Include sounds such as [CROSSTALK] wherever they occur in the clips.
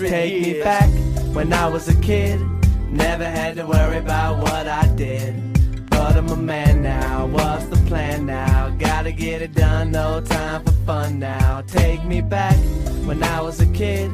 hundred Take me back when I was a kid. Never had to worry about what I did. But I'm a man now, what's the plan now? Gotta get it done, no time for fun now. Take me back when I was a kid.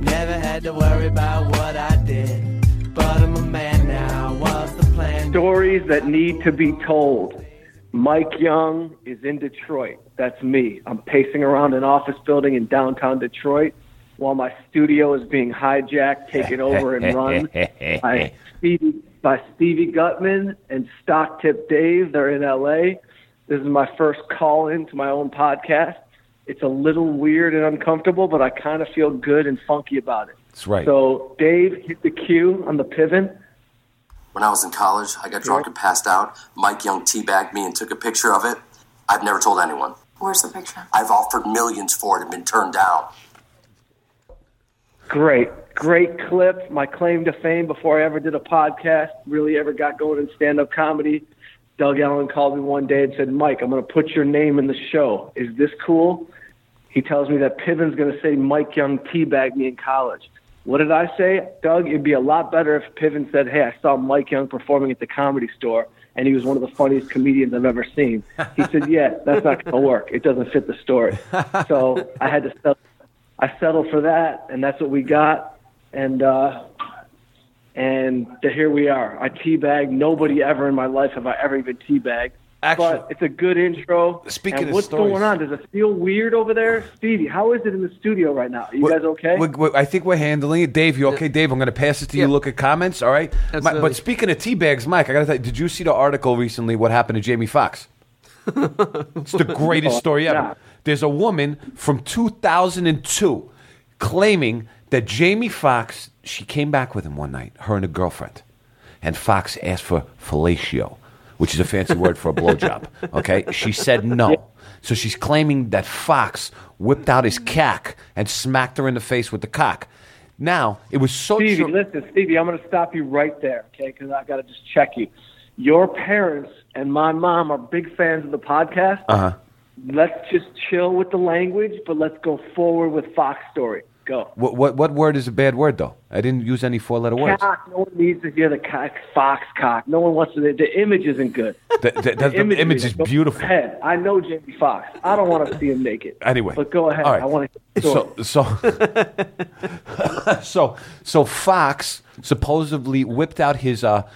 Never had to worry about what I did. But I'm a man now, what's the plan? Stories that need to be told. Mike Young is in Detroit. That's me. I'm pacing around an office building in downtown Detroit while my studio is being hijacked, taken over, and run [LAUGHS] by Stevie, by Stevie Gutman and Stock Tip Dave. They're in LA. This is my first call in to my own podcast. It's a little weird and uncomfortable, but I kind of feel good and funky about it. That's right. So, Dave, hit the cue on the pivot. When I was in college, I got drunk and passed out. Mike Young teabagged me and took a picture of it. I've never told anyone. Where's the picture? I've offered millions for it and been turned down. Great, great clip. My claim to fame before I ever did a podcast, really ever got going in stand up comedy. Doug Ellin called me one day and said, Mike, I'm going to put your name in the show. Is this cool? He tells me that Piven's going to say Mike Young teabagged me in college. What did I say? Doug, it'd be a lot better if Piven said, Hey, I saw Mike Young performing at the comedy store, and he was one of the funniest comedians I've ever seen. He said, Yeah, that's not going to work. It doesn't fit the story. [LAUGHS] So I had to settle I settled for that, and that's what we got. And uh, and the, here we are. I teabag Nobody ever in my life have I ever even teabagged. Actually- but it's a good intro. Speaking and of what's stories- going on? Does it feel weird over there, Stevie? How is it in the studio right now? Are you guys okay? We're- we're- I think we're handling it. Dave, you okay? Dave, I'm going to pass it to you. Look at comments, all right? My- Absolutely. but speaking of tea bags, Mike, I got to tell you, did you see the article recently? What happened to Jamie Foxx? it's the [LAUGHS] greatest story ever. Yeah. There's a woman from 2002 claiming that Jamie Foxx, she came back with him one night, her and a girlfriend, and Foxx asked for fellatio, which is a fancy word for a blowjob. [LAUGHS] Okay, she said no. So she's claiming that Foxx whipped out his cack and smacked her in the face with the cock. Now it was so Stevie, true. listen, Stevie, I'm going to stop you right there, okay? Because I got to just check you. Your parents and my mom are big fans of the podcast. Uh huh. Let's just chill with the language, but let's go forward with Foxx story. Go. What, what what word is a bad word though? I didn't use any four letter words. Cock. No one needs to hear the cock, Foxx cock. No one wants to. The, the image isn't good. The, the, the, imagery image is beautiful. Ahead. I know Jamie Foxx. I don't want to see him naked. Anyway, but go ahead. All right. I want to. So so [LAUGHS] so so Foxx supposedly whipped out his uh,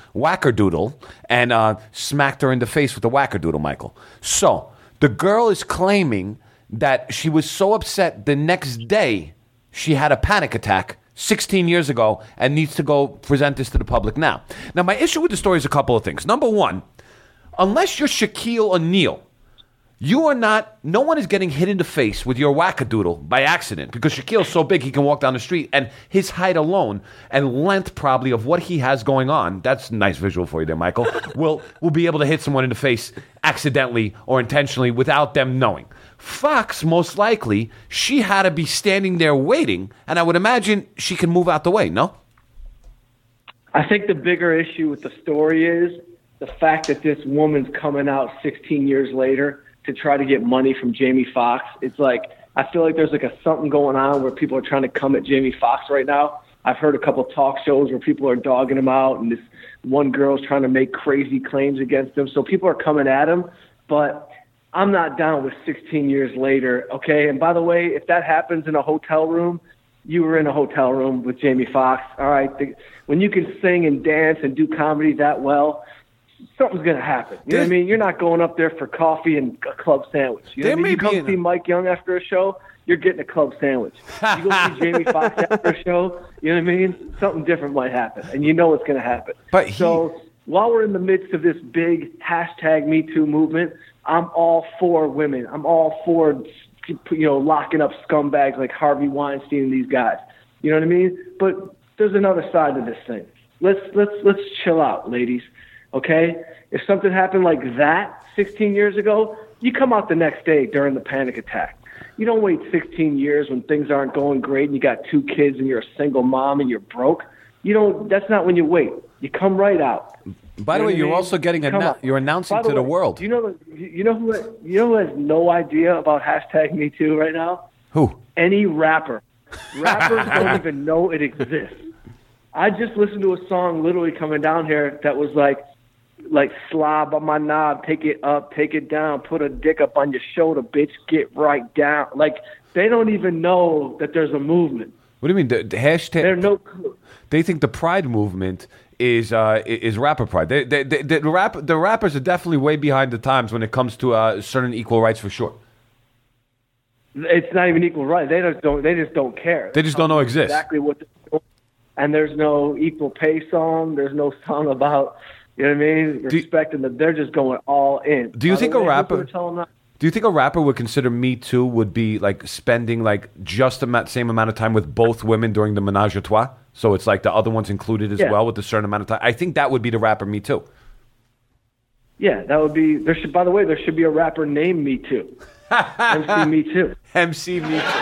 and uh, smacked her in the face with the wackerdoodle, Michael. So the girl is claiming that she was so upset the next day she had a panic attack 16 years ago and needs to go present this to the public now. Now, my issue with the story is a couple of things. Number one, unless you're Shaquille O'Neal, you are not, no one is getting hit in the face with your wackadoodle by accident because Shaquille's so big he can walk down the street and his height alone and length probably of what he has going on, that's a nice visual for you there, Michael, [LAUGHS] will, will be able to hit someone in the face accidentally or intentionally without them knowing. Foxx, most likely, she had to be standing there waiting, and I would imagine she can move out the way, no? I think the bigger issue with the story is the fact that this woman's coming out 16 years later to try to get money from Jamie Foxx. It's like I feel like there's like a something going on where people are trying to come at Jamie Foxx right now. I've heard a couple talk shows where people are dogging him out, and this one girl's trying to make crazy claims against him. So people are coming at him, but I'm not down with 16 years later. Okay, and by the way, if that happens in a hotel room, you were in a hotel room with Jamie Foxx. All right, the, when you can sing and dance and do comedy that well, something's gonna happen. You know what I mean? You're not going up there for coffee and a club sandwich. You know what I mean? You come see Mike Young after a show, you're getting a club sandwich. You go see [LAUGHS] Jamie Foxx after a show, you know what I mean? Something different might happen, and you know what's gonna happen. But he- so while we're in the midst of this big hashtag Me Too movement, I'm all for women. I'm all for you know locking up scumbags like Harvey Weinstein and these guys. You know what I mean? But there's another side to this thing. Let's let's let's chill out, ladies. Okay? If something happened like that 16 years ago, you come out the next day during the panic attack. You don't wait 16 years when things aren't going great and you got two kids and you're a single mom and you're broke. You don't. That's not when you wait. You come right out. By the You way, you're mean? also getting, Come anno- you're announcing By to the way, world. You know, you know who, you know who has no idea about hashtag Me Too right now? Who? Any rapper. Rappers [LAUGHS] don't even know it exists. I just listened to a song literally coming down here that was like, like slob on my knob, take it up, take it down, put a dick up on your shoulder, bitch, get right down. Like they don't even know that there's a movement. What do you mean? The, the hashtag. They're no clue. they think the pride movement is uh, is rapper pride. They, they, they, the rap the rappers are definitely way behind the times when it comes to uh, certain equal rights for sure. It's not even equal right. They just don't. They just don't care. They just don't know exist. exactly what. And there's no equal pay song. There's no song about you know what I mean. Do- Respecting them. They're just going all in. Do you By think a rapper- who's gonna tell them that? Do you think a rapper would consider Me Too would be like spending like just the same amount of time with both women during the menage a trois? So it's like the other ones included as Yeah. well with a certain amount of time. I think that would be the rapper Me Too. Yeah, that would be. There should. By the way, there should be a rapper named Me Too. [LAUGHS] MC Me Too. MC Me Too.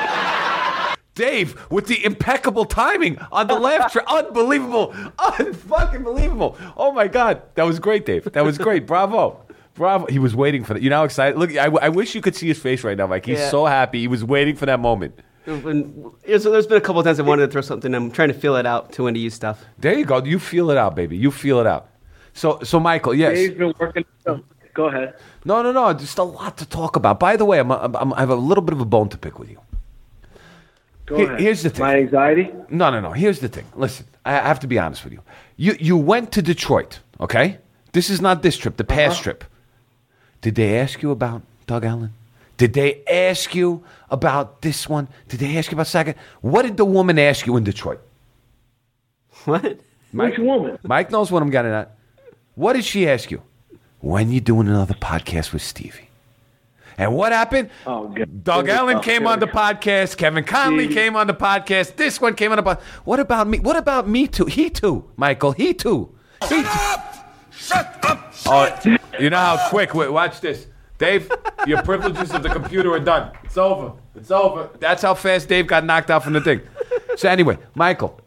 Dave with the impeccable timing on the laugh track. Unbelievable. Unfucking believable. Oh my God. That was great, Dave. That was great. Bravo. Bravo. He was waiting for that. You know how excited? Look, I, I wish you could see his face right now, Mike. He's Yeah. so happy. He was waiting for that moment. When, there's, there's been a couple of times I wanted to throw something. In. I'm trying to feel it out to when to use stuff. There you go. You feel it out, baby. You feel it out. So, so Michael, yes. Dave's been working. oh, go ahead. No, no, no. Just a lot to talk about. By the way, I'm, I'm, I'm, I have a little bit of a bone to pick with you. Go Here- ahead. here's the thing. My anxiety. No, no, no. Here's the thing. Listen, I I have to be honest with you. You you went to Detroit, okay? This is not this trip, the past uh-huh. trip. Did they ask you about Doug Ellin? Did they ask you about this one? Did they ask you about second? What did the woman ask you in Detroit? What? Mike, Which woman? Mike knows what I'm getting at. What did she ask you? When you doing another podcast with Stevie? And what happened? Oh, God. Doug Here we Ellin go. came Here on the podcast. Kevin Conley See? came on the podcast. This one came on the podcast. What about me? What about me too? He too, Michael. He too. Shut he Shut up! Shut oh, you know how quick. Wait, watch this, Dave. Your privileges of the computer are done. It's over. It's over. That's how fast Dave got knocked out from the thing. So anyway, Michael,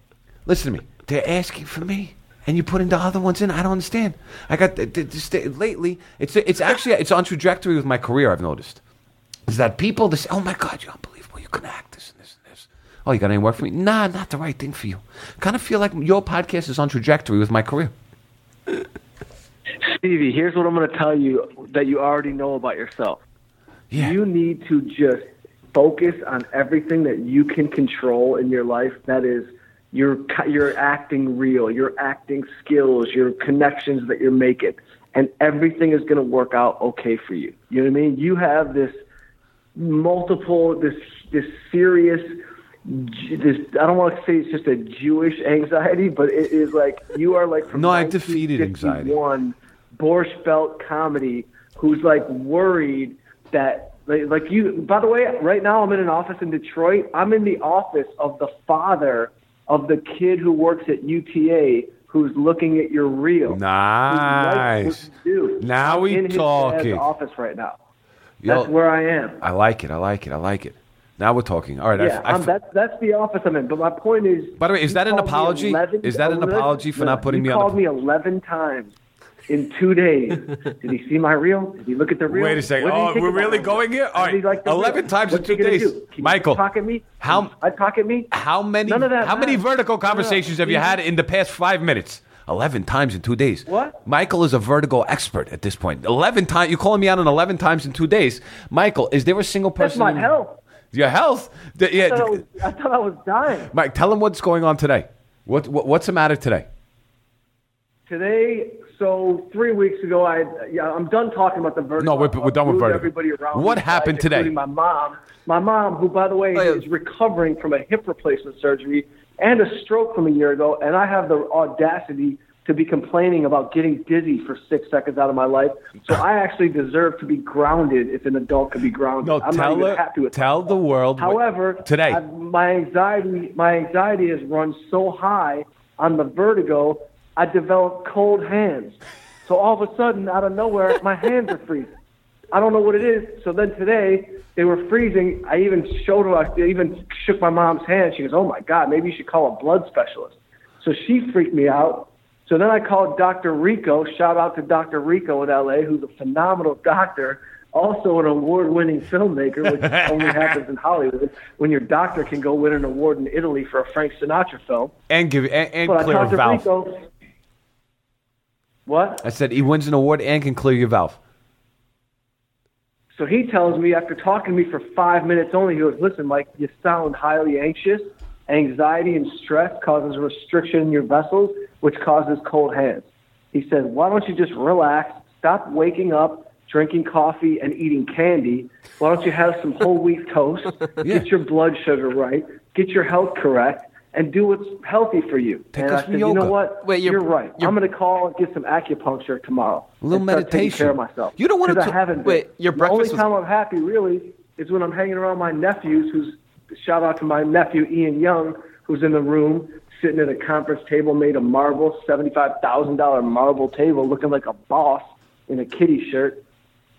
listen to me. They're asking for me, and you putting the other ones in. I don't understand. I got th- th- this, lately. It's it's actually it's on trajectory with my career. I've noticed is that people they say, "Oh my God, you're unbelievable. You can act this and this and this." Oh, you got any work for me? Nah, not the right thing for you. Kind of feel like your podcast is on trajectory with my career. Stevie, here's what I'm going to tell you that you already know about yourself. Yeah. You need to just focus on everything that you can control in your life. That is your your acting real, your acting skills, your connections that you're making, and everything is going to work out okay for you. You know what I mean? You have this multiple, this this serious. This I don't want to say it's just a Jewish anxiety, but it is like you are like from No, I defeated anxiety. 1951 Borscht Belt comedy who's like worried that like, like you by the way right now i'm in an office in detroit i'm in the office of the father of the kid who works at uta who's looking at your reel Nice. you. Now we in his talking. dad's office right now Yo, that's where i am I like it. I like it. I like it. Now we're talking. All right. Yeah, I, I'm, that's that's the office I'm in. But my point is. By the way, is that an apology? 11 Is that an listen, apology for not putting me on the called me 11 times in two days. [LAUGHS] Did he see my reel? Did he look at the reel? Wait a second. What did he Oh, we're really going here? All How did he right. like the reel? 11 times in two days. do? Can you Michael, talk at me? how- I talk at me? How many? None of that how many vertical conversations have you had in the past five minutes? Eleven times in two days. What? Michael is a vertigo expert at this point. Eleven times. You're calling me out on eleven times in two days, Michael? Is there a single person. That's my health. Your health. The- I thought, I yeah. was, I thought I was dying. Mike, tell him what's going on today. What, what what's the matter today? Today, so three weeks ago, I yeah, I'm done talking about the vertigo. No, we're- we're done with vertigo. Everybody around What me, happened today? including My mom, my mom, who by the way Oh, yeah. is recovering from a hip replacement surgery and a stroke from a year ago, and I have the audacity to be complaining about getting dizzy for six seconds out of my life. So I actually deserve to be grounded if an adult could be grounded. No, I'm tell not even her- happy with tell myself. the world what- However, today. I, my anxiety, my anxiety has run so high on the vertigo, I developed cold hands. So all of a sudden, out of nowhere, my hands are freezing. I don't know what it is. So then today, they were freezing. I even showed her, I even shook my mom's hand. She goes, "Oh my God, maybe you should call a blood specialist." So she freaked me out. So then I called Dr. Rico. Shout out to Dr. Rico in LA, who's a phenomenal doctor. also an award-winning filmmaker, which [LAUGHS] only happens in Hollywood when your doctor can go win an award in Italy for a Frank Sinatra film. And give and, and But clear a talked to valve. Rico. What? I said he wins an award and can clear your valve. So he tells me after talking to me for five minutes only, he goes, "Listen, Mike, you sound highly anxious. Anxiety and stress causes restriction in your vessels, which causes cold hands." He says, "Why don't you just relax? Stop waking up, drinking coffee, and eating candy. Why don't you have some whole wheat toast? [LAUGHS] Yeah. Get your blood sugar right, get your health correct, and do what's healthy for you." Take and us I for said, "You yoga. know what? Wait, you're- you're right. you're- I'm going to call and get some acupuncture tomorrow. A little and start meditation. care of myself. You don't wanna 'Cause t- I haven't. Wait, been. your The only was- time I'm happy really is when I'm hanging around my nephews. Who's shout out to my nephew Ian Young, who's in the room sitting at a conference table made of marble, seventy-five thousand dollar marble table, looking like a boss in a kitty shirt.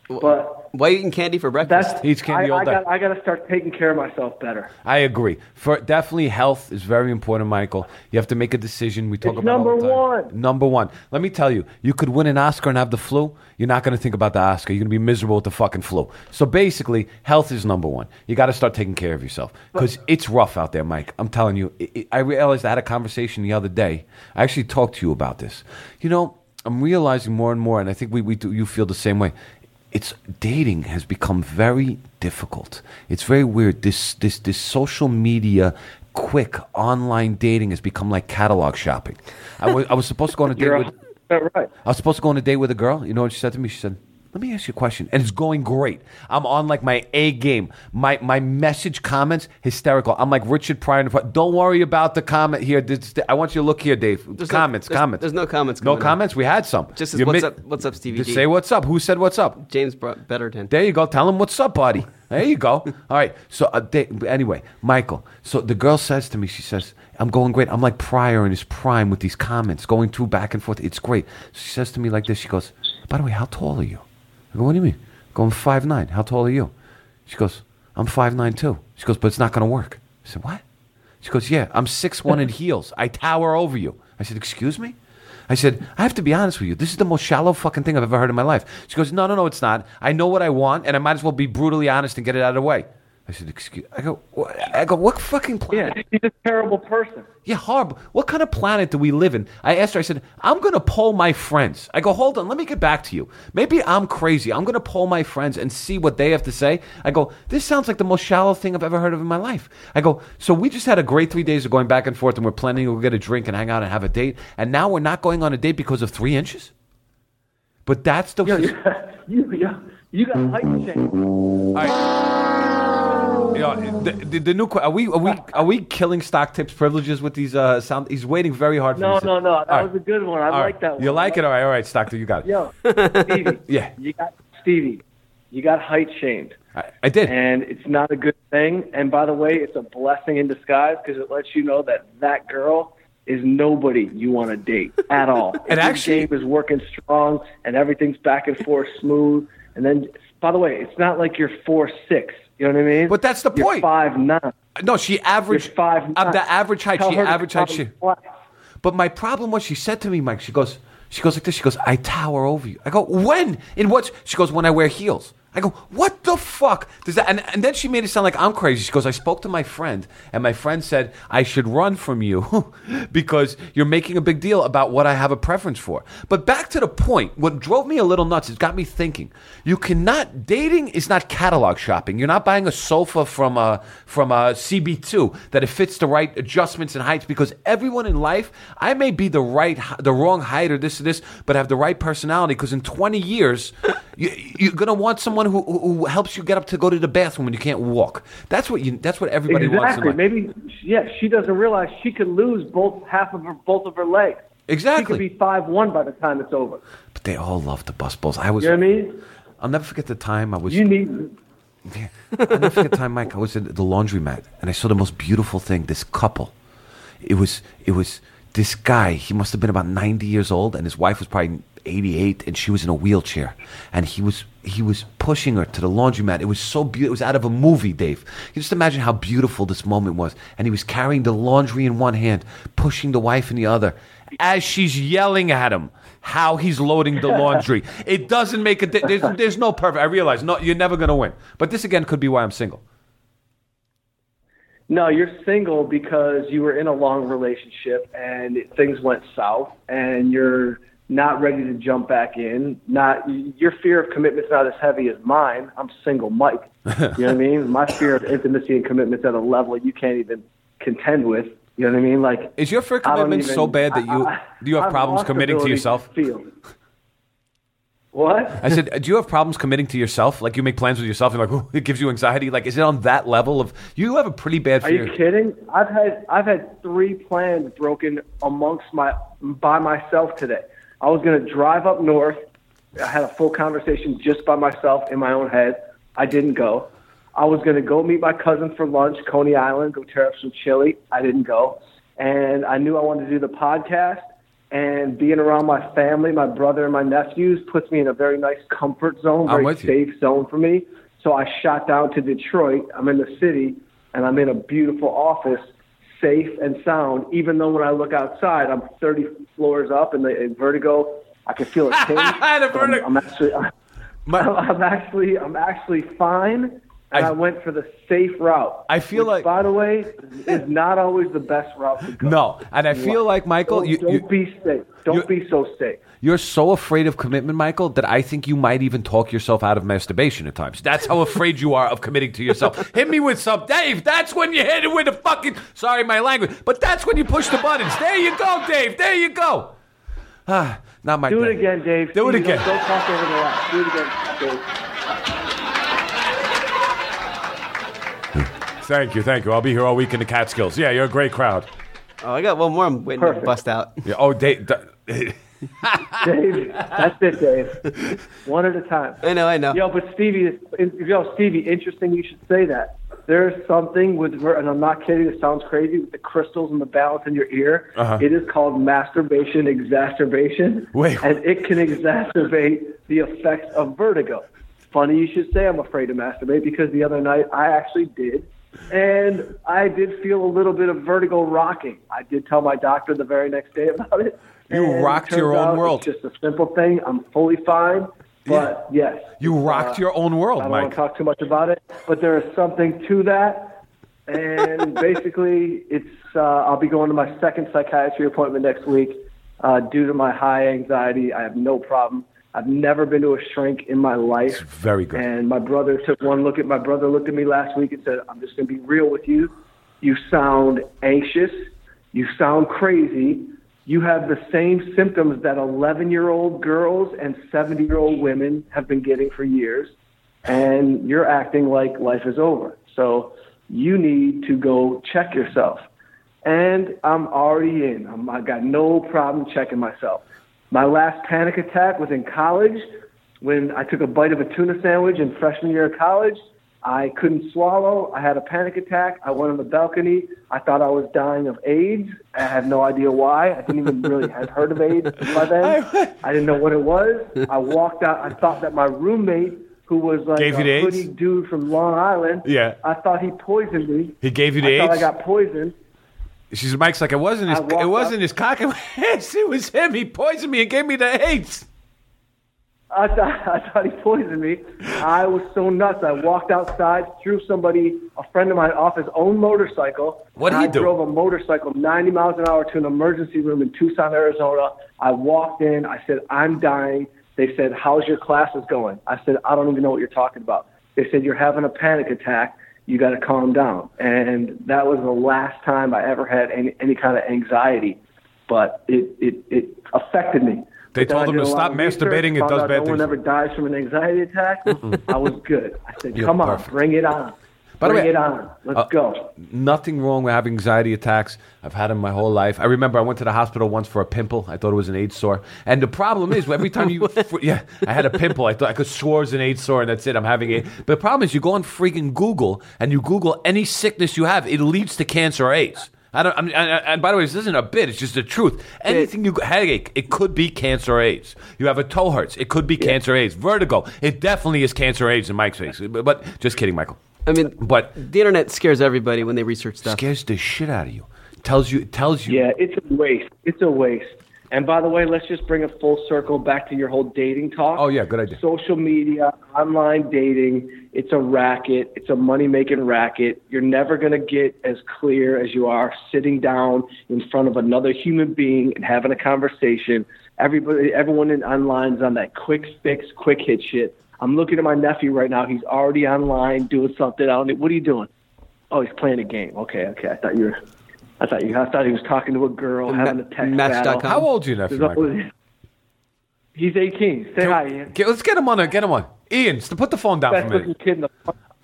But Why are you eating candy for breakfast? that's Eats candy I, all I day. got, I got to start taking care of myself better. I agree. For definitely, health is very important, Michael. You have to make a decision. We talk It's about it all the number time. one. Number one. Let me tell you, you could win an Oscar and have the flu. You're not going to think about the Oscar. You're going to be miserable with the fucking flu. So basically, health is number one. You got to start taking care of yourself because it's rough out there, Mike. I'm telling you. It, it- I realized I had a conversation the other day. I actually talked to you about this. You know, I'm realizing more and more, and I think we, we do, you feel the same way it's dating has become very difficult. It's very weird. This this this social media quick online dating has become like catalog shopping. I was I was supposed to go on a [LAUGHS] date You're with 100% right. I was supposed to go on a date with a girl. You know what she said to me? She said, "Let me ask you a question," and it's going great. I'm on like my A game. My my message comments hysterical. I'm like Richard Pryor. in the front. Don't worry about the comment here. This- I want you to look here, Dave. There's no- comments, there's- comments. there's no comments No coming in. comments. We had some. Just as You what's up- what's up, Stevie Just say what's up. Who said what's up? James brought Betterton. There you go. Tell him what's up, buddy. There you go. [LAUGHS] All right. So uh, they, anyway, Michael. So the girl says to me, she says, "I'm going great. I'm like Pryor in his prime with these comments, going through back and forth. It's great." She says to me like this. She goes, "By the way, how tall are you?" I go, "What do you mean?" Going five nine. How tall are you? She goes, "I'm five nine too." She goes, "But it's not going to work." I said, "What?" She goes, "Yeah, I'm six one in [LAUGHS] heels. I tower over you." I said, "Excuse me." I said, I have to be honest with you. This is the most shallow fucking thing I've ever heard in my life. She goes, No, no, no, it's not. I know what I want, and I might as well be brutally honest and get it out of the way. I said, Excuse. I go, "What?" I go, what fucking planet? Yeah, he's a terrible person. Yeah, horrible. What kind of planet do we live in? I asked her. I said, I'm going to poll my friends. I go, hold on. Let me get back to you. Maybe I'm crazy. I'm going to poll my friends and see what they have to say. I go, this sounds like the most shallow thing I've ever heard of in my life. I go, so we just had a great three days of going back and forth, and we're planning to go get a drink and hang out and have a date, and now we're not going on a date because of three inches. But that's the. [LAUGHS] You, you, you, you got height shame. All right. You know, the, the, the new que- are we are we [LAUGHS] are we killing stock tips privileges with these uh sound? He's waiting very hard for No, these. no, no. That All right. was a good one. I All like that one. You like it? All right, all right, Stockton, you got it. Yo, Stevie. [LAUGHS] Yeah. You got Stevie. You got height shamed, I, I did. and it's not a good thing. And by the way, it's a blessing in disguise because it lets you know that that girl is nobody you want to date at all. [LAUGHS] If your actually- game is working strong and everything's back and forth smooth. And then, by the way, it's not like you're four six. You know what I mean? But that's the You're point. Five nine. no, she You're averaged five uh, of nine. the average height. Tell she average height. She, but my problem was she said to me, Mike. She goes, she goes like this. She goes, I tower over you. I go, when? In what? She goes, when I wear heels. I go, what the fuck does that? And, and then she made it sound like I'm crazy. She goes, I spoke to my friend, and my friend said I should run from you [LAUGHS] because you're making a big deal about what I have a preference for. But back to the point, what drove me a little nuts, it got me thinking. You cannot dating is not catalog shopping. You're not buying a sofa from a from a CB2 that it fits the right adjustments and heights because everyone in life, I may be the right the wrong height or this or this, but have the right personality because in 20 years you, you're gonna want someone who, who helps you get up to go to the bathroom when you can't walk. That's what you. That's what everybody wants. Exactly. life. Maybe yeah, she doesn't realize she could lose both half of her both of her legs. Exactly. She could be five one by the time it's over. But they all love the bus balls. I was. You know what I mean? I'll never forget the time I was. You need I'll never forget the time, Mike. I was at the laundromat and I saw the most beautiful thing. This couple. It was. It was this guy. He must have been about ninety years old, and his wife was probably eighty-eight, and she was in a wheelchair, and he was he was pushing her to the laundromat. It was so beautiful. It was out of a movie, Dave. You just imagine how beautiful this moment was. And he was carrying the laundry in one hand, pushing the wife in the other, as she's yelling at him how he's loading the laundry. [LAUGHS] it doesn't make a. Di- there's, there's no perfect. I realize no, you're never going to win. But this again could be why I'm single. No, you're single because you were in a long relationship and things went south, and you're not ready to jump back in. Not your fear of commitment's not as heavy as mine. I'm single, Mike. [LAUGHS] You know what I mean? My fear of intimacy and commitment's at a level you can't even contend with. You know what I mean? Like, Is your fear of commitment even- so bad that you I- I- do you have I've problems committing to yourself? feel. What? I said, [LAUGHS] do you have problems committing to yourself? Like you make plans with yourself and like "Ooh, [LAUGHS] it gives you anxiety. Like is it on that level of you have a pretty bad fear? Are you kidding? I've had I've had three plans broken amongst my by myself today. I was going to drive up north. I had a full conversation just by myself in my own head. I didn't go. I was going to go meet my cousin for lunch, Coney Island, go tear up some chili. I didn't go. And I knew I wanted to do the podcast. And being around my family, my brother and my nephews, puts me in a very nice comfort zone, very with you. safe zone for me. So I shot down to Detroit. I'm in the city, and I'm in a beautiful office, safe and sound. Even though when I look outside, I'm 30 floors up, and the in vertigo, I can feel it [LAUGHS] change. The But I'm. I'm actually, [LAUGHS] My- I'm actually, I'm actually fine. And I- I, went for the safe route. I feel which, like- by the way, is not always the best route to go. No, and I feel like Michael, don't, you, don't you, be safe. Don't be so safe. you're so afraid of commitment, Michael, that I think you might even talk yourself out of masturbation at times. That's how afraid you are of committing to yourself. [LAUGHS] hit me with some, Dave. That's when you hit it with a fucking. Sorry, my language, but that's when you push the buttons. There you go, Dave. There you go. Ah, [SIGHS] not my. Do it again, Dave. Do it again. Don't, don't talk over the last. Do it again, Dave. Thank you, thank you. I'll be here all week in the Catskills. Yeah, you're a great crowd. Oh, I got one more. I'm waiting to bust out. Yeah, oh, Dave. [LAUGHS] Dave, that's it, Dave. One at a time. I know, I know. Yo, but Stevie, yo, Stevie, interesting. You should say that. There's something with, and I'm not kidding. It sounds crazy with the crystals and the balance in your ear. Uh-huh. It is called masturbation exacerbation, Wait. and it can exacerbate the effects of vertigo. Funny you should say I'm afraid to masturbate because the other night I actually did, and I did feel a little bit of vertigo rocking. I did tell my doctor the very next day about it. You and it rocked your own world. It's just a simple thing. I'm fully fine. But yes, You rocked uh, your own world, I don't Mike. want to talk too much about it, but there is something to that. And [LAUGHS] basically, it's uh, I'll be going to my second psychiatry appointment next week uh, due to my high anxiety. I have no problem. I've never been to a shrink in my life. Very good. And my brother took one look at my brother looked at me last week and said, "I'm just going to be real with you. You sound anxious. You sound crazy. You have the same symptoms that 11 year old girls and 70 year old women have been getting for years, and you're acting like life is over. So you need to go check yourself. And I'm already in. I'm, I got no problem checking myself. My last panic attack was in college when I took a bite of a tuna sandwich in freshman year of college. I couldn't swallow. I had a panic attack. I went on the balcony. I thought I was dying of AIDS. I had no idea why. I didn't even really had heard of AIDS by then. [LAUGHS] I didn't know what it was. I walked out. I thought that my roommate, who was like Gave a hoodie dude from Long Island, Yeah. I thought he poisoned me. He gave you the I thought I got poisoned. She's Mike's like it wasn't his it wasn't up- his cock [LAUGHS] and ass, it was him. He poisoned me and gave me the AIDS. I thought, I thought he poisoned me. I was so nuts. I walked outside, threw somebody, a friend of mine, off his own motorcycle. What'd And he I do? drove a motorcycle 90 miles an hour to an emergency room in Tucson, Arizona. I walked in. I said, I'm dying. They said, How's your classes going? I said, I don't even know what you're talking about. They said, You're having a panic attack. You got to calm down. And that was the last time I ever had any, any kind of anxiety. But it, it, it affected me. They told him to stop of research, masturbating, it does bad no things. one ever dies from an anxiety attack. [LAUGHS] I was good. I said, You're "Come on, bring it on, By bring way, it on, let's uh, go." Nothing wrong with having anxiety attacks. I've had them my whole life. I remember I went to the hospital once for a pimple. I thought it was an AIDS sore. And the problem is, every time you, [LAUGHS] yeah, I had a pimple. I thought I could swore it was an AIDS sore, and that's it. I'm having it. But the problem is, you go on freaking Google and you Google any sickness you have, it leads to cancer or AIDS. I don't. I mean, and, by the way, this isn't a bit. It's just the truth. Anything you headache, it could be cancer or AIDS. You have a toe hurts, it could be cancer or AIDS. Vertigo, it definitely is cancer or AIDS in Mike's case. But, but just kidding, Michael. I mean, But the internet scares everybody when they research stuff. scares the shit out of you. Tells you. Tells you. Yeah, it's a waste. It's a waste. And by the way, let's just bring a full circle back to your whole dating talk. Oh, yeah, good idea. Social media, online dating, it's a racket. It's a money making racket. You're never going to get as clear as you are sitting down in front of another human being and having a conversation. Everybody, everyone in online's on that quick fix, quick hit shit. I'm looking at my nephew right now. He's already online doing something. I don't know, what are you doing? Oh, he's playing a game. Okay, okay. I thought you were. I thought you. I thought he was talking to a girl, Ma- having a text Match.com. battle. How old are you, nephew? Always- He's 18. Say hi, Ian. Get- let's get him on. A, get him on. Ian, s- put the phone down Best for a looking kid in the.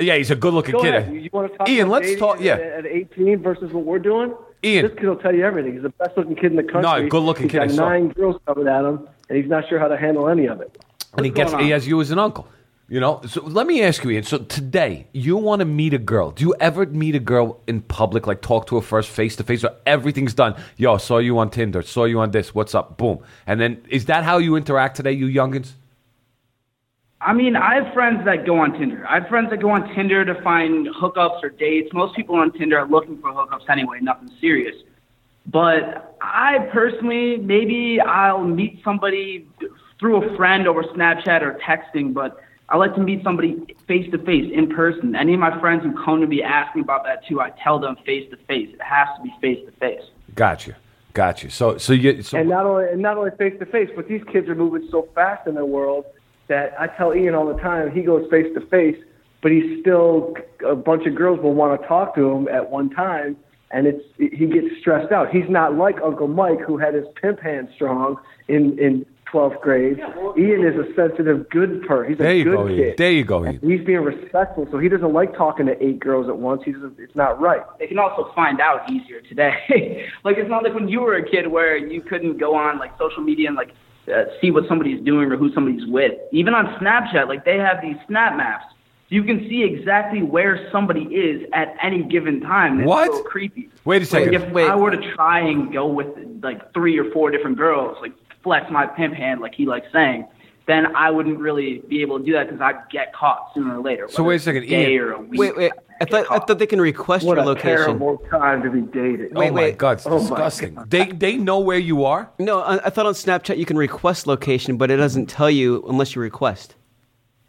Yeah, he's a good-looking Go kid. ahead. You, want to talk Ian, let's talk. At, Yeah, at 18 versus what we're doing. Ian. This kid will tell you everything. He's the best looking kid in the country. No, good-looking He's kid, I Got saw. nine girls coming at him, and he's not sure how to handle any of it. And he gets. going He has you as an uncle. You know. So let me ask you, Ian. So today, you want to meet a girl. Do you ever meet a girl in public, like talk to her first face to face, or everything's done? Yo, saw you on Tinder. Saw you on this. What's up? Boom. And then is that how you interact today, you youngins? I mean, I have friends that go on Tinder. I have friends that go on Tinder to find hookups or dates. Most people on Tinder are looking for hookups anyway, nothing serious. But I personally, maybe I'll meet somebody through a friend over Snapchat or texting, but I like to meet somebody face to face in person. Any of my friends who come to me ask me about that too, I tell them face to face. It has to be face to face. Gotcha. Gotcha. So, so you. So, And not only and not only face to face, but these kids are moving so fast in their world that I tell Ian all the time. He goes face to face, but he's still a bunch of girls will want to talk to him at one time, and it's he gets stressed out. He's not like Uncle Mike who had his pimp hand strong in in 12th grade. Ian is a sensitive, good per. He's a There you good go, Ian. kid. There you go, And Ian. He's being respectful, so he doesn't like talking to eight girls at once. He's it's not right. they can also find out easier today. [LAUGHS] like it's not like when you were a kid where you couldn't go on like social media and like uh, see what somebody's doing or who somebody's with. Even on Snapchat, like they have these snap maps. You can see exactly where somebody is at any given time. It's What? so creepy. Wait a second. Like if Wait. I were to try and go with like three or four different girls, like flex my pimp hand, like he likes saying, then I wouldn't really be able to do that because I'd get caught sooner or later. So wait a it's second, day Ian. or a week. Wait, wait. I thought I thought they can request What your a location. terrible time to be dated. Wait, oh my wait. God, it's Oh disgusting. God. They they know where you are. No, I, I thought on Snapchat you can request location, but it doesn't tell you unless you request.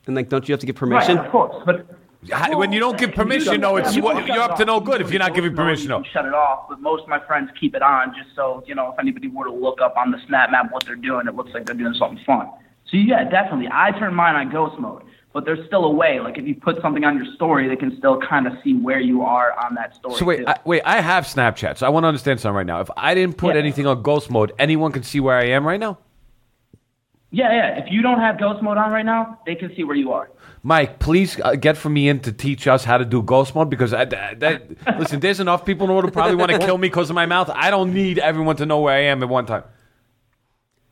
And like, don't you have to give permission? Right, of course, but How- when you don't give permission, no, it's You what, can you're shut up to no good if you're not giving permission. No. Shut it off, but most of my friends keep it on just so you know if anybody were to look up on the snap map what they're doing, it looks like they're doing something fun. So yeah, definitely, I turn mine on ghost mode, but there's still a way. Like if you put something on your story, they can still kind of see where you are on that story. So wait. I, wait. I have Snapchat, so I want to understand something right now. If I didn't put Yeah. anything on ghost mode, anyone can see where I am right now. yeah, yeah. If you don't have ghost mode on right now, they can see where you are. Mike, please uh, get for me in to teach us how to do ghost mode because I, that- listen, there's enough people in the world who probably want to kill me because of my mouth. I don't need everyone to know where I am at one time.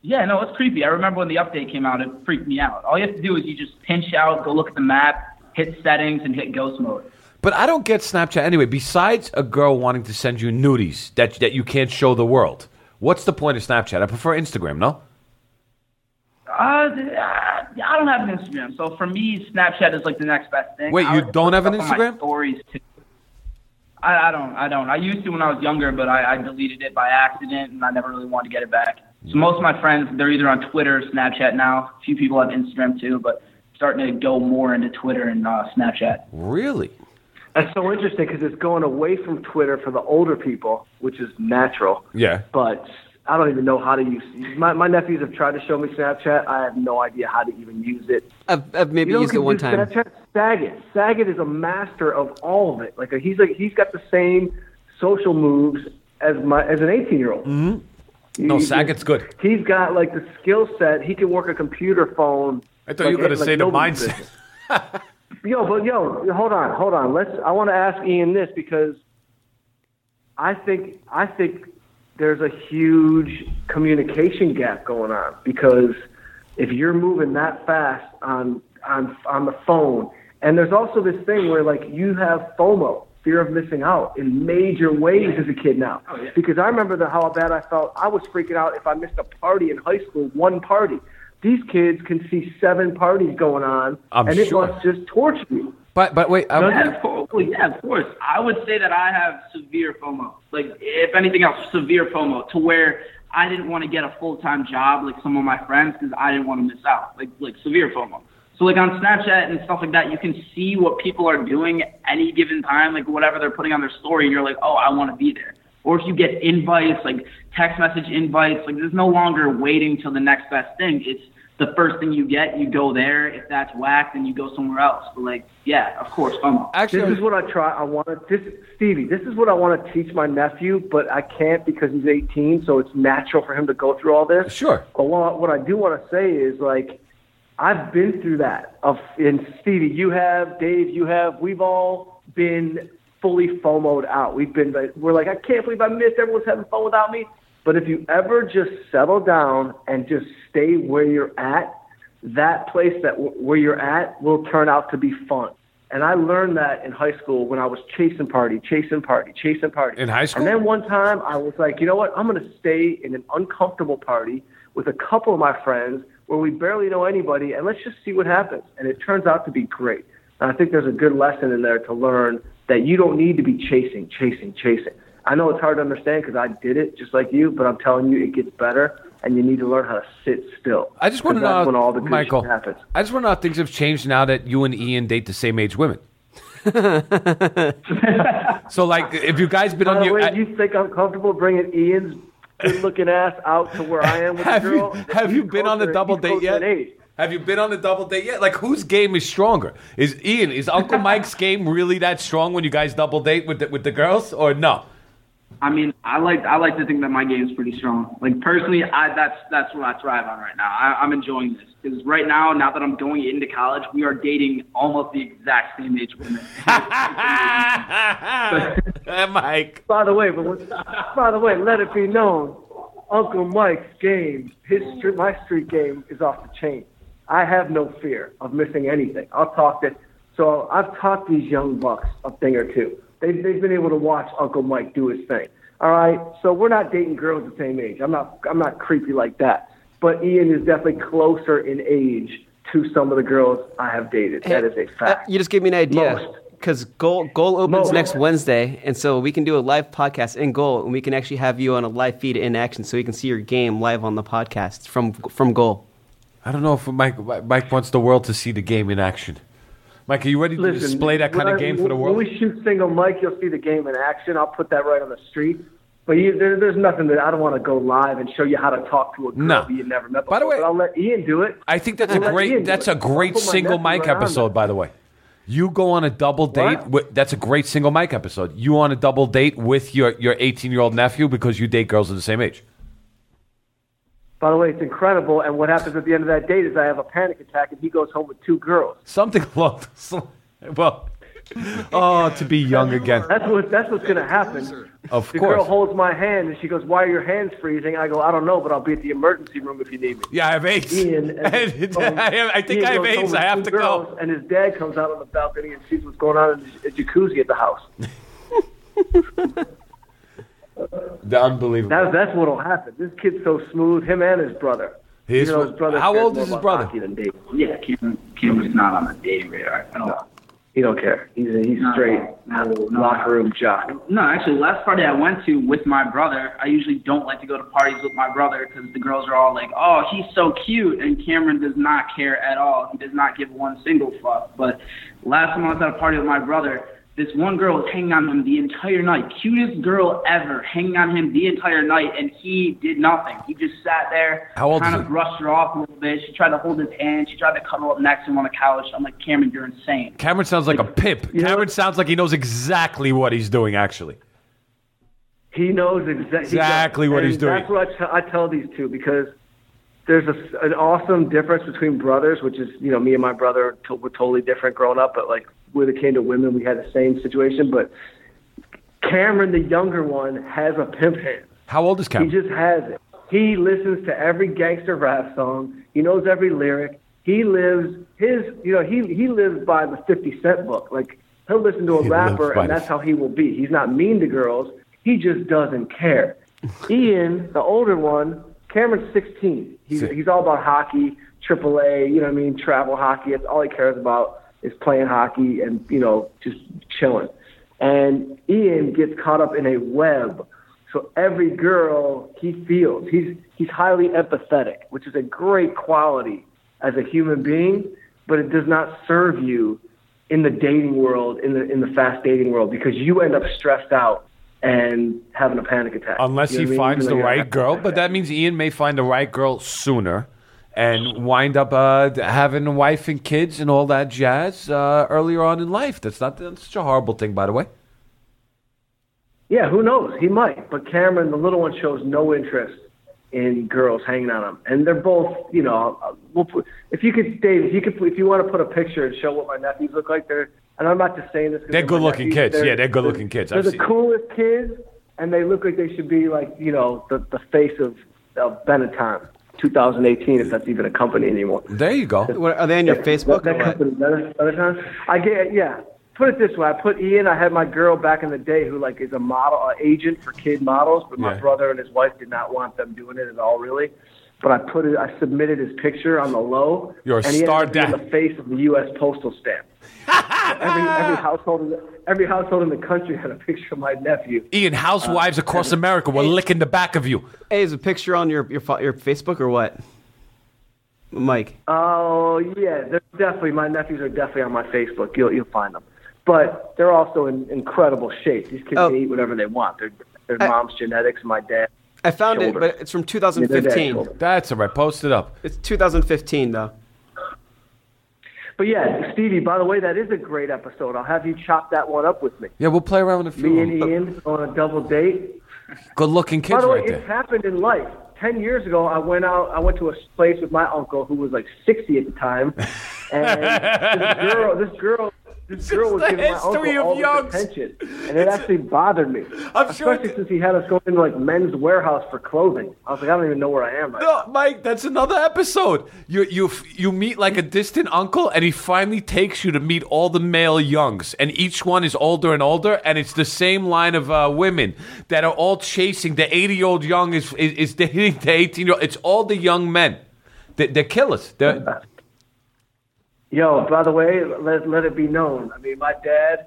Yeah, no, it's creepy. I remember when the update came out, it freaked me out. All you have to do is you just pinch out, go look at the map, hit settings, and hit ghost mode. But I don't get Snapchat anyway. Besides a girl wanting to send you nudies that that you can't show the world, what's the point of Snapchat? I prefer Instagram. No. Uh, I don't have an Instagram, so for me, Snapchat is like the next best thing. Wait, you don't have an stuff on my Instagram? Stories too. I, I don't. I don't. I used to when I was younger, but I, I deleted it by accident, and I never really wanted to get it back. So most of my friends, they're either on Twitter or Snapchat now. A few people have Instagram too, but starting to go more into Twitter and uh, Snapchat. Really? That's so interesting because it's going away from Twitter for the older people, which is natural. Yeah. But I don't even know how to use. My my nephews have tried to show me Snapchat. I have no idea how to even use it. I've, I've maybe You know, used it one can time. Snapchat? Saget. Saget is a master of all of it. Like he's like he's got the same social moves as my as an 18 year old. Mm-hmm. No, Saget's good. He's got like the skill set. He can work a computer phone. I thought you were going to say the nobody's mindset. business. Yo, but yo, hold on, hold on. Let's. I want to ask Ian this because I think I think there's a huge communication gap going on because if you're moving that fast on on on the phone, and there's also this thing where like you have FOMO. fear of missing out in major ways as a kid now. Oh, yeah. Because I remember the, how bad I felt. I was freaking out if I missed a party in high school, one party. These kids can see seven parties going on, I'm and it sure. must just torture you. But but wait, um, I, Yeah, of course. Oh, yeah, of course. I would say that I have severe FOMO. Like, if anything else, severe FOMO to where I didn't want to get a full time job like some of my friends because I didn't want to miss out. Like, like severe FOMO. So like on Snapchat and stuff like that, you can see what people are doing any given time, like whatever they're putting on their story, and you're like, oh, I want to be there. Or if you get invites, like text message invites, like there's no longer waiting till the next best thing. It's the first thing you get, you go there. If that's whack, then you go somewhere else. But like, yeah, of course, FOMO. actually, This is what I try. I want to. This, Stevie. This is what I want to teach my nephew, but I can't because he's 18. So it's natural for him to go through all this. Sure. But what, what I do want to say is like, I've been through that. Of and Stevie, you have, Dave, you have. We've all been fully FOMOed out. We've been. like- We're like, I can't believe I missed. Everyone's having fun without me. But if you ever just settle down and just stay where you're at, that place that where you're at will turn out to be fun. And I learned that in high school when I was chasing party, chasing party, chasing party. In high school? And then one time I was like, you know what? I'm going to stay in an uncomfortable party with a couple of my friends where we barely know anybody and let's just see what happens. And it turns out to be great. And I think there's a good lesson in there to learn that you don't need to be chasing, chasing, chasing. I know it's hard to understand because I did it just like you, but I'm telling you, it gets better, and you need to learn how to sit still. I just want to know, when all the good Michael. happens. I just want to know how things have changed now that you and Ian date the same age women. [LAUGHS] so, like, if you guys been By on the your, way, I- you think I'm comfortable bringing Ian's good-looking ass out to where I am with have the girl? you have you been on closer- double date yet? Have you been on the double date yet? Like, whose game is stronger? Is Ian is Uncle [LAUGHS] Mike's game really that strong when you guys double date with the, with the girls, or no? I mean, I like I like to think that my game's pretty strong. Like personally, I that's that's what I thrive on right now. I, I'm enjoying this because right now, now that I'm going into college, we are dating almost the exact same age women. [LAUGHS] Mike. By the way, but when, by the way, let it be known, Uncle Mike's game, his street, my street game is off the chain. I have no fear of missing anything. I'll talk to. So I've taught these young bucks a thing or two. They've they've been able to watch Uncle Mike do his thing. All right, so we're not dating girls the same age. I'm not I'm not creepy like that. But Ian is definitely closer in age to some of the girls I have dated. That is a Uh, fact. you just gave me an idea. Most. Because goal goal opens Most. next Wednesday, and so we can do a live podcast in goal, and we can actually have you on a live feed in action, so we can see your game live on the podcast from from goal. I don't know if Mike Mike wants the world to see the game in action. Mike, are you ready to display that kind of game for the world? When we shoot single Mike, you'll see the game in action. I'll put that right on the street. But you, there, there's nothing that I don't want to go live and show you how to talk to a girl No. you never met By the way- but I'll let Ian do it. I think that's a I'll let great that's a great I'll put my single Mike right episode, by the way. You go on a double date. With, that's a great single Mike episode. You on a double date with your your 18 year old nephew because you date girls of the same age. By the way, it's incredible. And what happens at the end of that date is I have a panic attack, and he goes home with two girls. Something along those lines. Well, oh, to be young again. That's what that's what's going to happen. Of course. The girl holds my hand and she goes, "Why are your hands freezing?" I go, "I don't know, but I'll be at the emergency room if you need me." Yeah, I have AIDS. Ian, and, [LAUGHS] I, have- I think Ian I have goes AIDS. I have to go. And his dad comes out on the balcony and sees what's going on in the jacuzzi at the house. [LAUGHS] The unbelievable. That's that's what'll happen. This kid's so smooth. Him and his brother. His- you know, his brother how old is his brother? hockey than Dave. yeah, Cameron, Cameron's not on the dating radar at all. He don't care. He's he's No, straight no, no. locker room jock. No, actually, last party I went to with my brother, I usually don't like to go to parties with my brother because the girls are all like, "Oh, he's so cute," and Cameron does not care at all. He does not give one single fuck. But last time I was at a party with my brother, this one girl was hanging on him the entire night. Cutest girl ever, hanging on him the entire night, and he did nothing. He just sat there, How old kind of he? brushed her off a little bit. She tried to hold his hand. She tried to cuddle up next to him on the couch. I'm like, Cameron, you're insane. Cameron sounds like a pimp. You know- Cameron sounds like he knows exactly what he's doing, actually. He knows exa- Exactly what he's doing. That's what I, t- I tell these two because there's a, an awesome difference between brothers, which is you know me and my brother to- were totally different growing up, but like when it came to women, we had the same situation. But Cameron, the younger one, has a pimp hand. How old is Cameron? He just has it. He listens to every gangster rap song. He knows every lyric. He lives his, you know, he he lives by the Fifty Cent book. Like He'll listen to a He rapper, and that's how he will be. He's not mean to girls. He just doesn't care. [LAUGHS] Ian, the older one, Cameron's 16. He's he's all about hockey, AAA. You know what I mean? Travel hockey. That's all he cares about is playing hockey and you know just chilling. And Ian gets caught up in a web. So every girl he feels, he's he's highly empathetic, which is a great quality as a human being, but it does not serve you in the dating world, in the in the fast dating world, because you end up stressed out and having a panic attack. Unless You know he I mean? finds the you're right girl, but that means Ian may find the right girl sooner and wind up uh, having a wife and kids and all that jazz uh, earlier on in life. That's not that's such a horrible thing, by the way. Yeah, who knows? He might. But Cameron, the little one, shows no interest in girls hanging on him, and they're both, you know, uh, we'll put, if you could, Dave, if you could, if you want to put a picture and show what my nephews look like, they're, and I'm not just saying this. 'cause They're my good-looking nephews, kids. Yeah, they're good-looking kids. They're I've the seen- coolest kids, and they look like they should be like, you know, the the face of of Benetton, 2018, if that's even a company anymore. There you go. What, are they on your Facebook That, that what? company, Benetton- Benetton? I get, yeah. Put it this way: I put Ian. I had my girl back in the day who like is a model, uh, agent for kid models, but my Yeah. brother and his wife did not want them doing it at all, really. But I put it. I submitted his picture on the low. You're a and he star ended dad. the face of the U.S. postal stamp. Every every [LAUGHS] household, in the, every household in the country had a picture of my nephew. Ian, housewives Uh, across America were licking the back of you. Hey, is a picture on your your your Facebook or what? Mike. Oh yeah, they're definitely my nephews are definitely on my Facebook. You'll you'll find them, but they're also in incredible shape. These kids Oh. can eat whatever they want. Their their I- mom's genetics, my dad. I found it, but it's from Yeah, they're dead 2015. shoulder. That's all right. Post it up. It's 2015 though. But yeah, Stevie. By the way, that is a great episode. I'll have you chop that one up with me. Yeah, we'll play around with a few. Me and. Ian on a double date. Good-looking By kids the way, right it's there. happened in life. Ten years ago, I went out. I went to a place with my uncle, who was like sixty at the time, [LAUGHS] and this girl, this girl, this girl was the giving my history uncle of all this Youngs. attention, and it actually bothered me. I'm sure especially it- since he had us going into like Men's Wearhouse for clothing. I was like, I don't even know where I am. Right No, Mike, that's another episode. You you you meet like a distant uncle, and he finally takes you to meet all the male youngs, and each one is older and older, and it's the same line of uh, women that are all chasing the eighty-year-old young is, is is dating the eighteen-year-old. It's all the young men. They, they're killers. They're, Yo, by the way, let let it be known. I mean, my dad.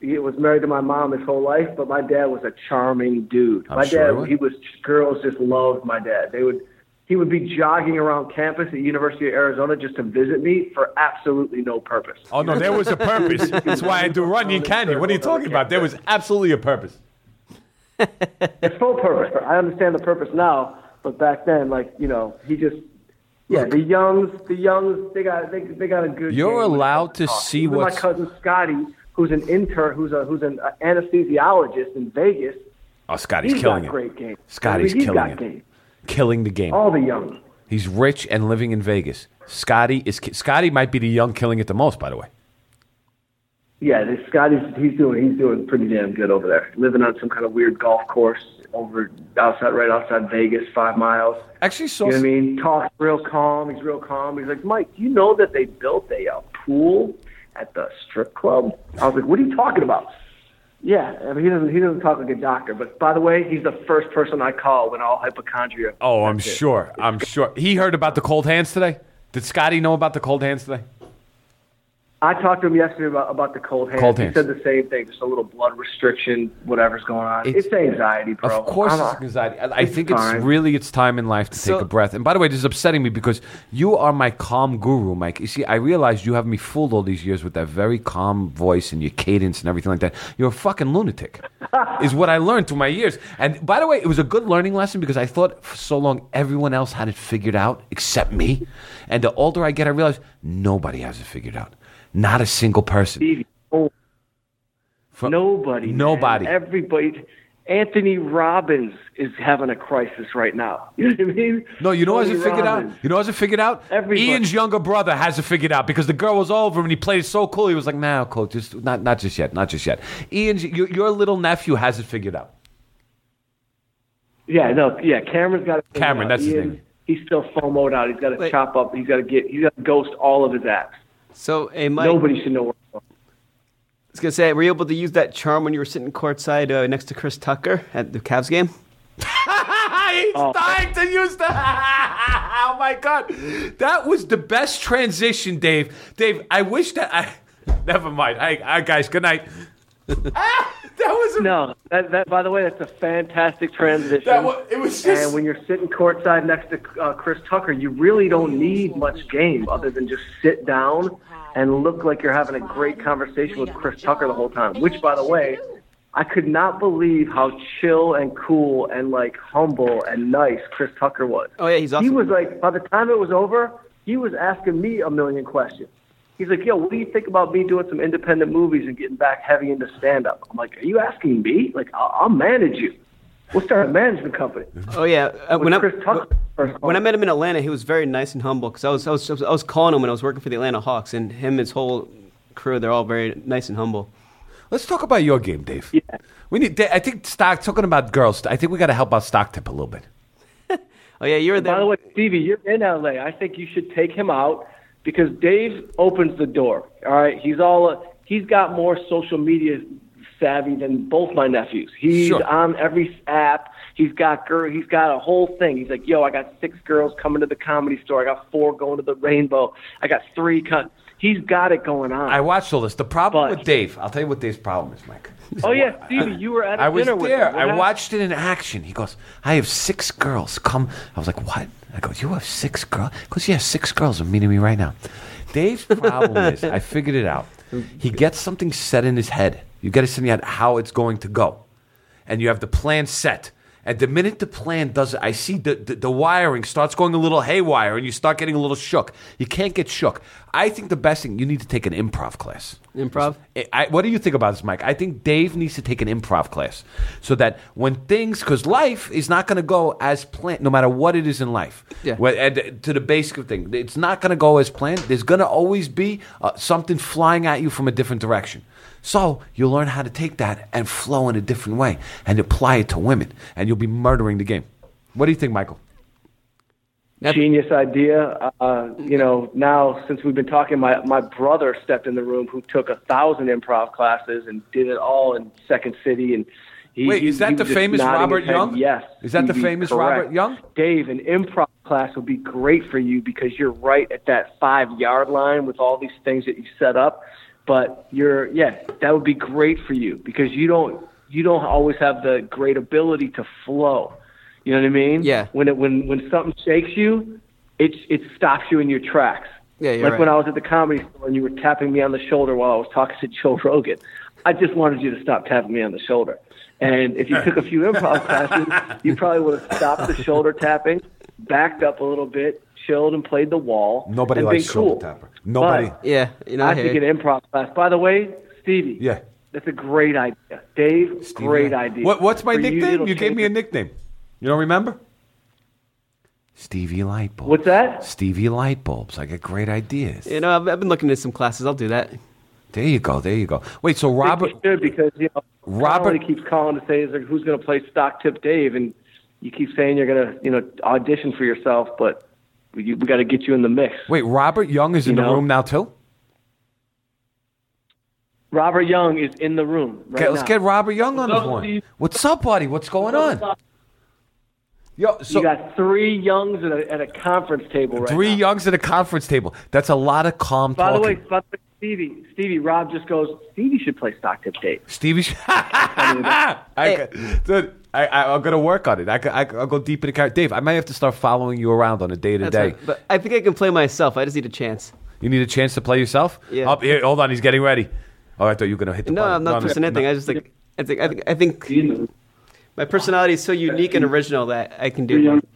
He was married to my mom his whole life, but my dad was a charming dude. I'm my sure dad, he was girls just loved my dad. They would he would be jogging around campus at University of Arizona just to visit me for absolutely no purpose. oh no, there was a purpose. That's why I do Runyon Canyon. What are you talking about? There was absolutely a purpose. It's full purpose. I understand the purpose now, but back then, like you know, he just yeah, the youngs, the youngs, they got they, they got a good. You're allowed to talk. see what's- my cousin Scotty, who's an intern, who's a who's an anesthesiologist in Vegas. Oh, Scotty's killing got it. great game. Scotty's I mean, killing it. Game. Killing the game. All the Youngs. He's rich and living in Vegas. Scotty is Scotty might be the young killing it the most, by the way. Yeah, this Scotty's he's doing he's doing pretty damn good over there. Living on some kind of weird golf course over outside right outside Vegas, five miles. Actually, so You know what I mean? Talks real calm. He's real calm. He's like, Mike, do you know that they built a uh, pool at the strip club? I was like, what are you talking about? Yeah, I mean, he doesn't he doesn't talk like a doctor. But by the way, he's the first person I call when all hypochondria. Oh, I'm sure. I'm sure. He heard about the cold hands today. Did Scotty know about the cold hands today? I talked to him yesterday about, about the cold hands. Cold he said the same thing, just a little blood restriction, whatever's going on. It's- It's, anxiety, bro. Of course, I'm it's not- anxiety. I, I it's think it's fine. really it's time in life to So- take a breath. And by the way, this is upsetting me because you are my calm guru, Mike. You see, I realized you have me fooled all these years with that very calm voice and your cadence and everything like that. You're a fucking lunatic, [LAUGHS] is what I learned through my years. And by the way, it was a good learning lesson because I thought for so long everyone else had it figured out except me. And the older I get, I realize nobody has it figured out. Not a single person. Oh, From- nobody. man. Nobody. Everybody. Anthony Robbins is having a crisis right now. [LAUGHS] You know what I mean? No, you know what has Tony it figured out? You know what has it figured out? Everybody. Ian's younger brother has it figured out because the girl was over him and he played it so cool. He was like, "Nah, cool, just not not just yet, not just yet." Ian's your, your little nephew has it figured out. Yeah, no, yeah. Cameron's got. Cameron, that's his name. He's still FOMOed out. He's got to chop up. He's got to get. He's got to ghost all of his apps. So, hey, Mike. Nobody should know where. I was gonna say, were you able to use that charm when you were sitting courtside uh, next to Chris Tucker at the Cavs game? [LAUGHS] He's dying to use the. [LAUGHS] oh my god, that was the best transition, Dave. Dave, I wish that I. [LAUGHS] Never mind. I, I guys, good night. That was a, No, that, that by the way, that's a fantastic transition. That was, it was just. and when you're sitting courtside next to uh, Chris Tucker, you really don't need much game other than just sit down and look like you're having a great conversation with Chris Tucker the whole time. Which, by the way, I could not believe how chill and cool and like humble and nice Chris Tucker was. Oh yeah, he's awesome. He was like, by the time it was over, he was asking me a million questions. He's like, yo, what do you think about me doing some independent movies and getting back heavy into stand up? I'm like, are you asking me? Like, I'll, I'll manage you. We'll start a management company. [LAUGHS] Oh yeah, uh, when I Tucker first when I met him in Atlanta, he was very nice and humble because I was, I was I was calling him when I was working for the Atlanta Hawks, and him and his whole crew they're all very nice and humble. Let's talk about your game, Dave. Yeah. We need. I think stock. Talking about girls, I think we got to help out stock tip a little bit. [LAUGHS] Oh yeah, you were there. By the way, Stevie, you're in LA. I think you should take him out because Dave opens the door. All right, he's all he's got more social media savvy than both my nephews. He's Sure. on every app. He's got girl. He's got a whole thing. He's like, yo, I got six girls coming to the comedy store. I got four going to the Rainbow. I got three. Con-. He's got it going on. I watched all this. The problem But- with Dave, I'll tell you what Dave's problem is, Mike. Oh yeah, Stevie, you were at a I was dinner with there. him. What I happened? watched it in action. He goes, I have six girls. Come. I was like, what? I go, you have six girls? He goes, yeah, six girls are meeting me right now. Dave's problem is, I figured it out. He gets something set in his head. You get it set in how it's going to go. And you have the plan set. And the minute the plan does it, I see the, the, the wiring starts going a little haywire and you start getting a little shook. You can't get shook. I think the best thing, you need to take an improv class. Improv? I, what do you think about this, Mike? I think Dave needs to take an improv class so that when things, because life is not going to go as planned, no matter what it is in life. Yeah. And to the basic of thing, it's not going to go as planned. There's going to always be uh, something flying at you from a different direction. So you'll learn how to take that and flow in a different way and apply it to women, and you'll be murdering the game. What do you think, Michael? genius idea. Uh, you know, now since we've been talking, my my brother stepped in the room who took a thousand improv classes and did it all in Second City. And he, Wait, is that he the was famous Robert Young? Yes. Is that the famous correct. Robert Young? Dave, an improv class would be great for you because you're right at that five yard line with all these things that you set up. But you're yeah, that would be great for you because you don't you don't always have the great ability to flow. You know what I mean? Yeah. When it when when something shakes you, it it stops you in your tracks. Yeah, like right. when I was at the comedy store and you were tapping me on the shoulder while I was talking to Joe Rogan. I just wanted you to stop tapping me on the shoulder. And if you took a few improv [LAUGHS] classes, you probably would have stopped the shoulder tapping, backed up a little bit, chilled, and played the wall. Nobody and likes been shoulder cool. tapper. Nobody- But Yeah, you know, I I hear think you. an improv class. By the way, Stevie. Yeah. That's a great idea, Dave. Stevie. great idea. What, what's my For nickname? it'll You, gave me a nickname. You don't remember? Stevie Lightbulbs. What's that? Stevie Lightbulbs. I get great ideas. You know, I've, I've been looking at some classes. I'll do that. There you go. There you go. Wait, so Robert. You because you know Robert- Robert keeps calling to say is like, who's going to play stock tip Dave, and you keep saying you're going to you know audition for yourself, but we, we got to get you in the mix. Wait, Robert Young is in You the room now too. Robert Young is in the room right Okay, let's now. get Robert Young on the up, phone. Steve? What's up, buddy? What's going on? Yo, so you got three Youngs at a, at a conference table right three now. Youngs at a conference table. That's a lot of calm By the way, by the way, Stevie, Stevie, Rob just goes. Stevie should play stock tip Dave. Stevie, [LAUGHS] [LAUGHS] I, could- dude, I, I, I'm gonna work on it. I, could- I, will go deep in the character. Dave, I might have to start following you around on a day to day. But I think I can play myself. I just need a chance. You need a chance to play yourself. Yeah. Up here, hold on. He's getting ready. Oh, I thought you were gonna hit the No, button. I'm not pushing anything. I just think I think I think I think my personality is so unique and original that I can do. it.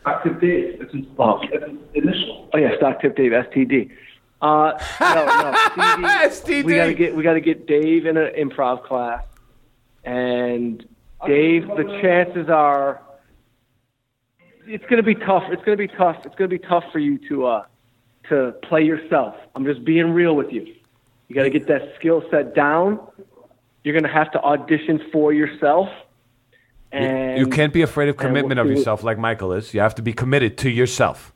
Stock tip Dave. It's oh, initial. Oh yeah, stock tip Dave. STD. Uh, no, no, Stevie, [LAUGHS] STD. We gotta get we gotta get Dave in an improv class, and Dave. The chances are, it's gonna be tough. It's gonna be tough. It's gonna be tough for you to uh to play yourself. I'm just being real with you. You got to get that skill set down. You're gonna have to audition for yourself. And You can't be afraid of and we'll commitment of see what- yourself like Michael is. You have to be committed to yourself.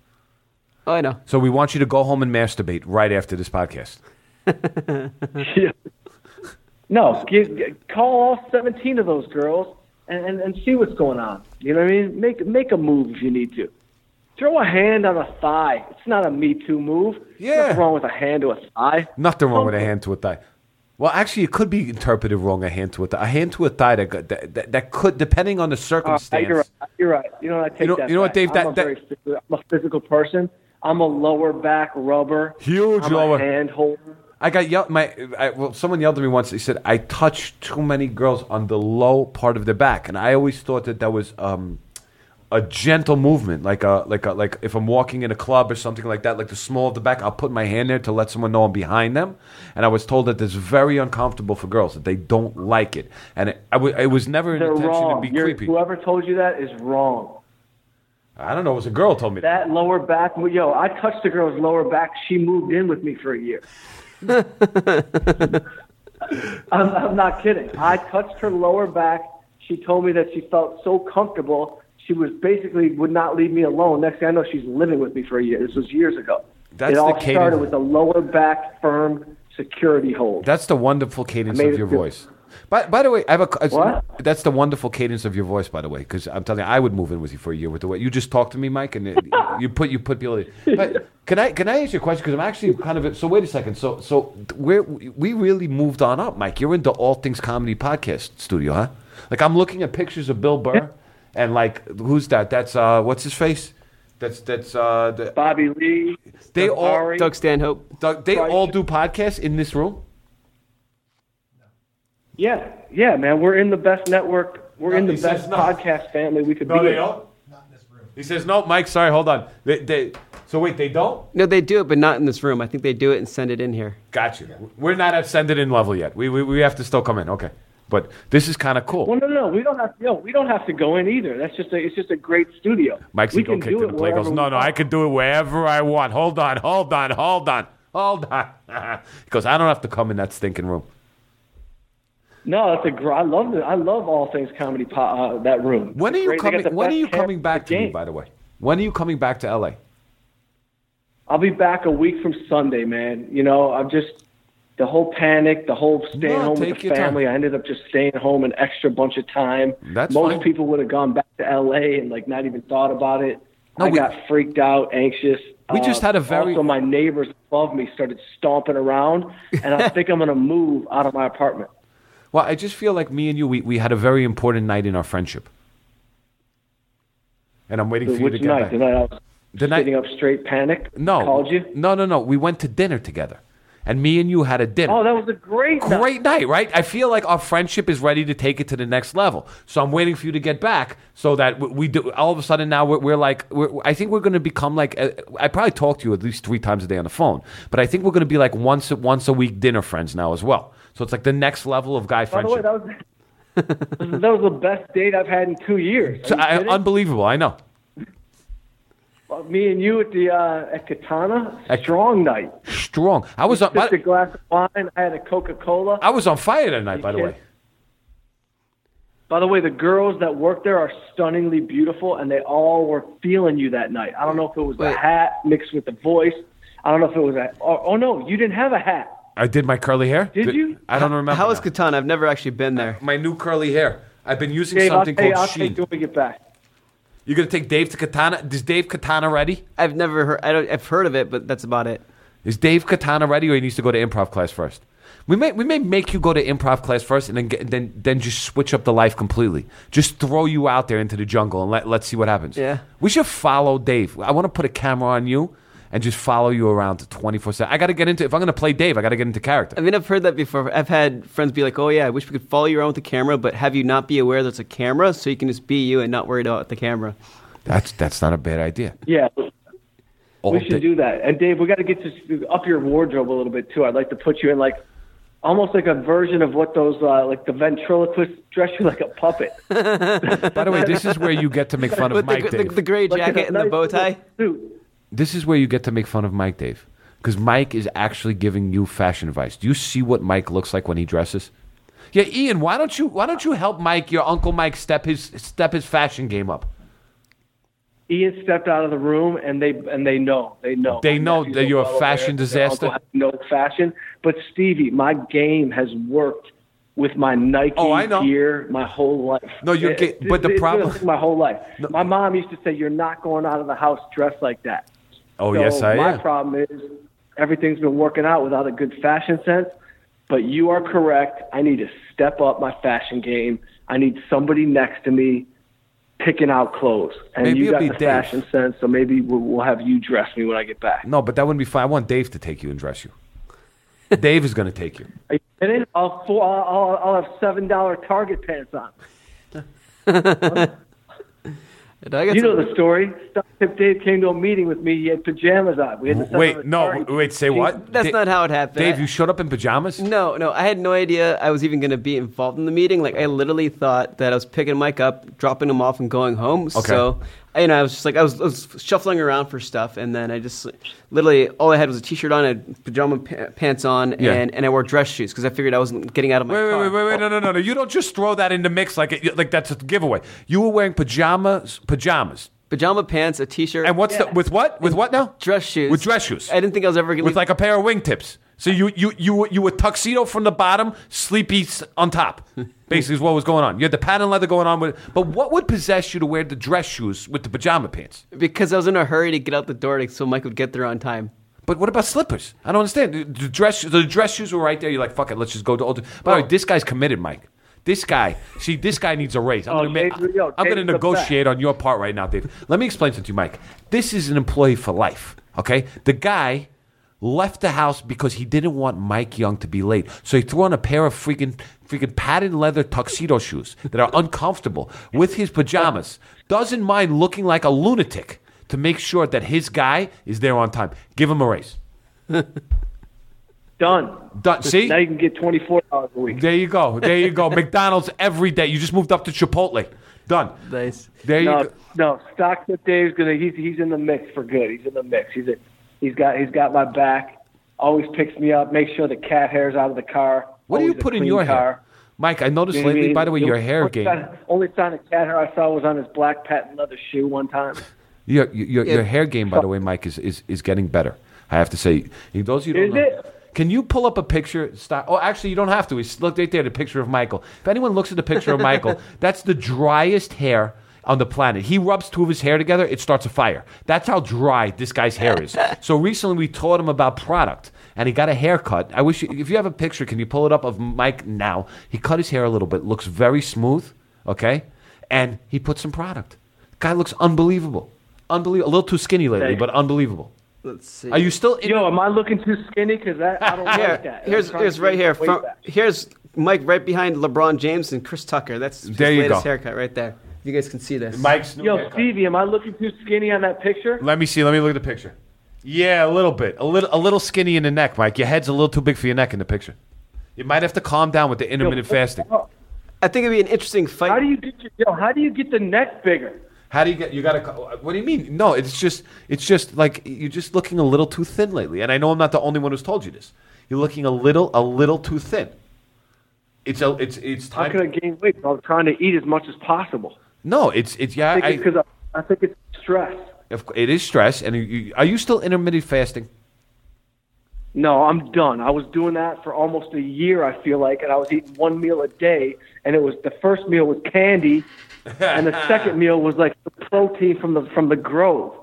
Oh, I know. So we want you to go home and masturbate right after this podcast. [LAUGHS] [LAUGHS] Yeah. No, give, call all 17 of those girls and, and, and see what's going on. You know what I mean? Make make a move if you need to. Throw a hand on a thigh. It's not a Me Too move. Yeah. Nothing wrong with a hand to a thigh. Nothing wrong with a hand to a thigh. Well, actually, it could be interpreted wrong. A hand to a thigh. A hand to a thigh that that, that, that could, depending on the Uh, circumstance. you're right. You're right. You know, what, I take You know- that you know what. Dave, I'm that- a that- very physical, I'm a physical person. I'm a lower back rubber. Huge I'm lower- hand holder. I got yelled. My I, well, someone yelled at me once. They said I touched too many girls on the low part of their back, and I always thought that that was um, a gentle movement, like a like a like if I'm walking in a club or something like that, like the small of the back. I'll put my hand there to let someone know I'm behind them. And I was told that it's very uncomfortable for girls that they don't like it, and it, I w- it was never an They're intention wrong. to be You're- creepy. Whoever told you that is wrong. I don't know. It was a girl told me that. That lower back, yo, I touched a girl's lower back. She moved in with me for a year. [LAUGHS] I'm, I'm not kidding. I touched her lower back. She told me that she felt so comfortable. She was basically would not leave me alone. Next thing I know, she's living with me for a year. This was years ago. That's it all the cadence- started with a lower back firm security hold. That's the wonderful cadence of your voice. By, by the way, I have a. What? That's the wonderful cadence of your voice, by the way, because I'm telling you, I would move in with you for a year with the way you just talked to me, Mike, and it, [LAUGHS] you put you put people. But can I can I ask you a question? Because I'm actually kind of. So wait a second. So so we're we really moved on up, Mike. You're into all things comedy podcast studio, huh? Like I'm looking at pictures of Bill Burr, and like who's that? That's uh, what's his face? That's that's uh, the, Bobby Lee. They all- Doug Stanhope. Doug, they Right. all do podcasts in this room. Yeah, yeah, man. We're in the best network. We're No, in the best no. podcast family we could No, be. they in. don't. Not in this room. He says no, Mike. Sorry, hold on. They, they, so wait, they don't. No, they do it, but not in this room. I think they do it and send it in here. Got you. We're not at send it in level yet. We, we we have to still come in. Okay, but this is kind of cool. Well, no, no, we don't have. to. No, we don't have to go in either. That's just a. It's just a great studio. Mike's we ego can kicked do in it the play. Goes, wherever no, we no, I can do it wherever I want. Hold on, hold on, hold on, hold on. [LAUGHS] he goes, I don't have to come in that stinking room. No, that's a. Gr- I love. I love all things comedy. Po- uh, that room. When are you great. Coming? When are you coming back to me? By the way, when are you coming back to LA? I'll be back a week from Sunday, man. You know, I'm just the whole panic, the whole staying No, home with the your time. family. I ended up just staying home an extra bunch of time. That's Most fine. people would have gone back to LA and like not even thought about it. No, I we- got freaked out, anxious. We just Uh, had a very- Also, my neighbors above me started stomping around, and I [LAUGHS] think I'm going to move out of my apartment. Well, I just feel like me and you, we, we had a very important night in our friendship, and I'm waiting for you to get night? back. The night I was The night- sitting up straight, panic. No, called you. No, no, no. We went to dinner together, and me and you had a dinner. Oh, that was a great night. Great night, right? I feel like our friendship is ready to take it to the next level. So I'm waiting for you to get back, so that we, do. All of a sudden now we're, we're like, we're, I think we're going to become like. Uh, I probably talk to you at least three times a day on the phone, but I think we're going to be like once once a week dinner friends now as well. So it's like the next level of guy By the way, that was [LAUGHS] that was the best date I've had in two years. Are So you I- unbelievable, I know. [LAUGHS] Uh, Me and you at the uh, at Katana, strong night. Strong. I was on. Just a glass of wine. I had a Coca Cola. I was on fire that night, by the way. By the way, the girls that work there are stunningly beautiful, and they all were feeling you that night. I don't know if it was Wait. the hat mixed with the voice. I don't know if it was a. Oh, oh no, you didn't have a hat. I did my curly hair. Did you? I don't remember. How is now. Katana? I've never actually been there. my new curly hair? I've been using Dave, I'll, something tell you, called I'll take Sheen. you when we get back. You're gonna take Dave to Katana? Is Dave Katana ready? I've never heard. I don't, I've heard of it, but that's about it. Is Dave Katana ready, or he needs to go to improv class first? We may we may make you go to improv class first, and then get, then then just switch up the life completely. Just throw you out there into the jungle and let let's see what happens. Yeah. we should follow Dave. I want to put a camera on you and just follow you around twenty four seven. I got to get into if I'm gonna play Dave, I got to get into character. I mean, I've heard that before. I've had friends be like, "Oh yeah, I wish we could follow you around with the camera, but have you not be aware there's a camera, so you can just be you and not worry about the camera." That's that's not a bad idea. Yeah, All we day- should do that. And Dave, we got to get to up your wardrobe a little bit too. I'd like to put you in like almost like a version of what those uh, like the ventriloquists [LAUGHS] dress you like a puppet. By the way, this is where you get to make fun of With Mike the, the, Dave. the gray Like in a jacket and the bow tie. Suit. This is where you get to make fun of Mike Dave. Because Mike is actually giving you fashion advice. Do you see what Mike looks like when he dresses? Yeah, Ian, why don't you why don't you help Mike, your Uncle Mike, step his step his fashion game up? Ian stepped out of the room, and they and they know they know They know that you're a well fashion disaster? No fashion, but Stevie, my game has worked with my Nike Oh, I know. gear my whole life. No, you're It- it- but the it's been problem- my whole life. My mom used to say, "You're not going out of the house dressed like that." Oh So yes, I my am. problem is everything's been working out without a good fashion sense. But you are correct. I need to step up my fashion game. I need somebody next to me picking out clothes. And Maybe you got be the Dave. fashion sense, so maybe we'll, we'll have you dress me when I get back. No, but that wouldn't be fine. I want Dave to take you and dress you. [LAUGHS] Dave is going to take you. Are you kidding? I'll, four, I'll, I'll have seven dollar Target pants on. [LAUGHS] And I got You some- know the story. Stock Tip Dave came to a meeting with me. He had pajamas on. We had to Wait, no, Target. wait, say what? That's Da- not how it happened. Dave, I- you showed up in pajamas? No, no, I had no idea I was even going to be involved in the meeting. Like, I literally thought that I was picking Mike up, dropping him off, and going home. Okay. So, you know, I was just like, I was, I was shuffling around for stuff, and then I just literally all I had was a t-shirt on, I had pajama pa- pants on, Yeah. and, and I wore dress shoes because I figured I wasn't getting out of my Wait, wait, car. wait, wait, wait, no, no, no, no. You don't just throw that in the mix like it, like that's a giveaway. You were wearing pajamas, pajamas. Pajama pants, a t-shirt, And what's the, with what? With what now? dress shoes. With dress shoes. I didn't think I was ever going with like a pair of wingtips. So you you you were- you were tuxedo from the bottom, sleepy on top. [LAUGHS] Basically, is what was going on. You had the patent leather going on with. But what would possess you to wear the dress shoes with the pajama pants? because I was in a hurry to get out the door to, so Mike would get there on time. But what about slippers? I don't understand. The the dress the dress shoes were right there. You're like, fuck it, let's just go to. Old. By the way, oh. this guy's committed, Mike. This guy, see, this guy needs a raise. I'm Oh, gonna, ma- Dave's- I'm gonna negotiate on your part right now, Dave. Let me explain something to you, Mike. This is an employee for life. Okay, the guy left the house because he didn't want Mike Young to be late. So he threw on a pair of freaking freaking padded leather tuxedo shoes that are uncomfortable with his pajamas. Doesn't mind looking like a lunatic to make sure that his guy is there on time. Give him a raise. Done. Done. See? Now you can get twenty four dollars a week. There you go. There you go. McDonald's every day. You just moved up to Chipotle. Done. Nice. There you No, go. no. Stock Tip Dave's gonna. He's he's in the mix for good. He's in the mix. He's a, he's got he's got my back. Always picks me up. Makes sure the cat hair's out of the car. What do you put in your car. hair? Mike, I noticed You know what I lately, mean? by the way, The your hair only game. sign- Only sign of cat hair I saw was on his black patent leather shoe one time. Your, your, Yeah. your hair game, by the way, Mike, is, is, is getting better. I have to say. Those of you don't Is know, it? Can you pull up a picture? Stop. Oh, actually, you don't have to. It's, look right there, the picture of Michael. If anyone looks at the picture of Michael, [LAUGHS] that's the driest hair on the planet. He rubs two of his hair together, it starts a fire. That's how dry this guy's hair is. [LAUGHS] so recently, we taught him about product, and he got a haircut. I wish you, if you have a picture, can you pull it up of Mike now? He cut his hair a little bit, looks very smooth. Okay, and he put some product. Guy looks unbelievable. Unbelievable. A little too skinny lately, but unbelievable. Let's see. Are you still? In Yo, am I looking too skinny? Because I don't Here, like that. here's here's right here. From, here's Mike right behind LeBron James and Chris Tucker. That's his There you latest go. haircut right there. You guys can see this. Mike's new Yo, haircut. Stevie, am I looking too skinny on that picture? Let me see. Let me look at the picture. Yeah, a little bit. A little, a little skinny in the neck, Mike. Your head's a little too big for your neck in the picture. You might have to calm down with the intermittent fasting. I think it'd be an interesting fight. How do you get your, yo, how do you get the neck bigger? How do you get? You got to. What do you mean? No, it's just, it's just like you're just looking a little too thin lately. And I know I'm not the only one who's told you this. You're looking a little, a little too thin. It's a, it's, it's time. How can I gain weight? I'm trying to eat as much as possible. No, it's, it's yeah. I think I, it's because I, I think it's stress. cou- it is stress. And you, you, are you still intermittent fasting? No, I'm done. I was doing that for almost a year. I feel like, and I was eating one meal a day, and it was the first meal was candy, and the second [LAUGHS] meal was like the protein from the from the Grove.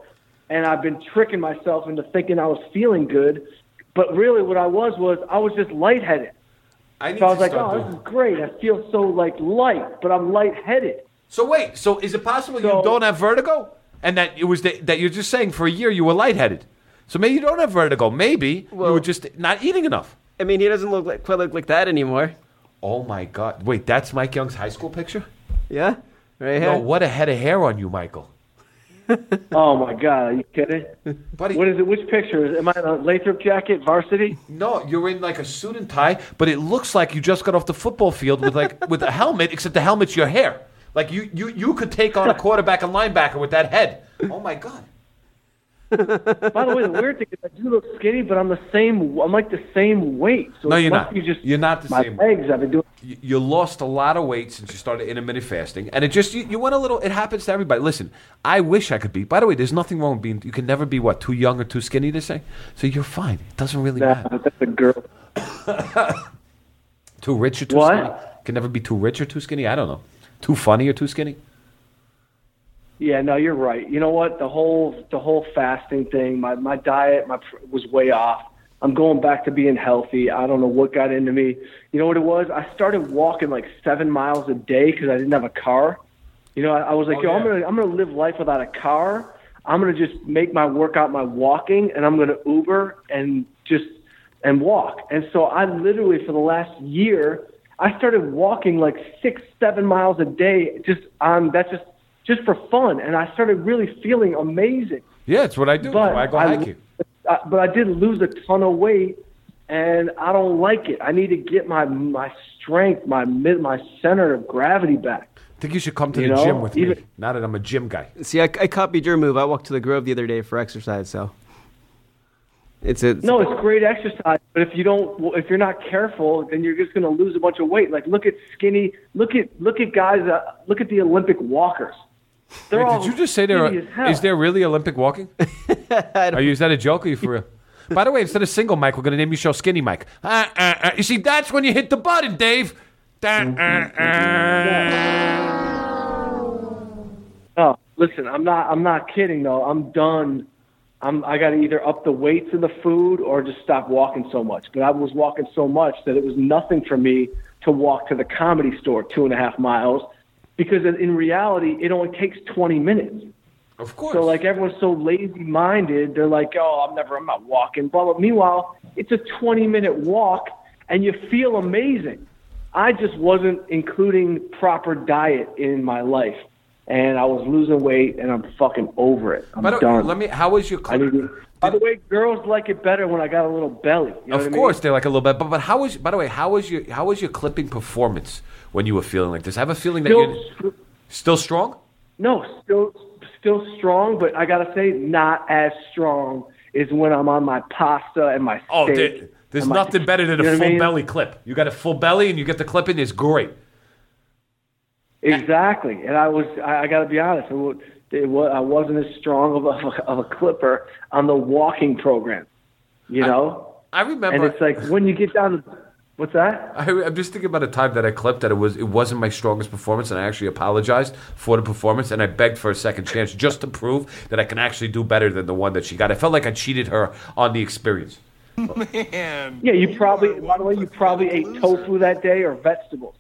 And I've been tricking myself into thinking I was feeling good, but really what I was was I was just lightheaded. I So I was like, oh, doing- this is great. I feel so like light, but I'm lightheaded. So wait, so is it possible you don't have vertigo, and that it was the, that you're just saying for a year you were lightheaded? So maybe you don't have vertigo. Maybe you were just not eating enough. I mean, he doesn't look like, quite look like that anymore. Oh my God! Wait, that's Mike Young's high school picture. Yeah, right here. No, what a head of hair on you, Michael. [LAUGHS] Oh my god, are you kidding? Buddy, What is it? Which picture? Am I in a Lathrop jacket, varsity? no, you're in like a suit and tie, but it looks like you just got off the football field with like with a helmet, except the helmet's your hair. Like you, you, you could take on a [LAUGHS] quarterback and linebacker with that head. Oh my God! [LAUGHS] By the way, the weird thing is I do look skinny, but I'm the same. I'm like the same weight. So No, you're not. Be just You're not the my same. legs. I've been doing. you, you lost a lot of weight since you started intermittent fasting, and it just you, you went a little. It happens to everybody. Listen, I wish I could be. By the way, there's nothing wrong with being. You can never be what too young or too skinny to say. So you're fine. It doesn't really Nah, matter. that's a girl. [COUGHS] Too rich or too What? skinny? Can never be too rich or too skinny. I don't know. Too funny or too skinny. Yeah, no, you're right. You know what? The whole the whole fasting thing, my my diet, my pr- was way off. I'm going back to being healthy. I don't know what got into me. You know what it was? I started walking like seven miles a day because I didn't have a car. You know, I, I was like, Oh, yo, I'm gonna I'm gonna live life without a car. I'm gonna just make my workout my walking, and I'm gonna Uber and just and walk. And so I literally for the last year, I started walking like six, seven miles a day, just on that's just just for fun, and I started really feeling amazing. Yeah, it's what I do. But I go hiking. I, but I did lose a ton of weight, and I don't like it. I need to get my my strength, my mid, my center of gravity back. I think you should come to You the know, gym with me. even- Now that I'm a gym guy. See, I, I copied your move. I walked to the Grove the other day for exercise, so it's a No, it's great exercise, but if you don't, if you're not careful, then you're just going to lose a bunch of weight. Like look at skinny, look at look at guys, uh, look at the Olympic walkers. They're Wait, all did you just say there? skinny as hell. Is there really Olympic walking? [LAUGHS] Are you? Is that a joke? Or are you for real? [LAUGHS] By the way, instead of single Mike, we're going to name you show Skinny Mike. Uh, uh, uh. You see, that's when you hit the button, Dave. Uh, uh, uh. Oh, listen, I'm not. I'm not kidding though. I'm done. I'm. I got to either up the weights in the food or just stop walking so much. But I was walking so much that it was nothing for me to walk to the comedy store two and a half miles, because in, reality, it only takes 20 minutes. Of course. So like everyone's so lazy minded, they're like, oh, I'm never, I'm not walking. Blah blah. Meanwhile, it's a 20 minute walk, and you feel amazing. I just wasn't including proper diet in my life, and I was losing weight, and I'm fucking over it. I'm By the uh, way, done. let me. How was your? To, by the way, girls like it better when I got a little belly. You know of what I course, mean? they like a little bit. But but how was? By the way, how was your? How was your clipping performance when you were feeling like this? I have a feeling that Still, you're still strong. no, still, still strong, but I gotta say, not as strong as when I'm on my pasta and my Oh, steak. there, there's and my- nothing better than a what I full mean? belly clip. You got a full belly and you get the clipping. It's great. Exactly, and I was. I, I got to be honest. It was, it was, I wasn't as strong of a, [LAUGHS] of a clipper on the walking program. You know, I remember. and it's like when you get down. to What's that? I, I'm just thinking about a time that I clipped that it was it wasn't my strongest performance, and I actually apologized for the performance, and I begged for a second chance just to prove that I can actually do better than the one that she got. I felt like I cheated her on the experience. [LAUGHS] Man. Yeah, you probably. By the way, you probably ate tofu that day or vegetables.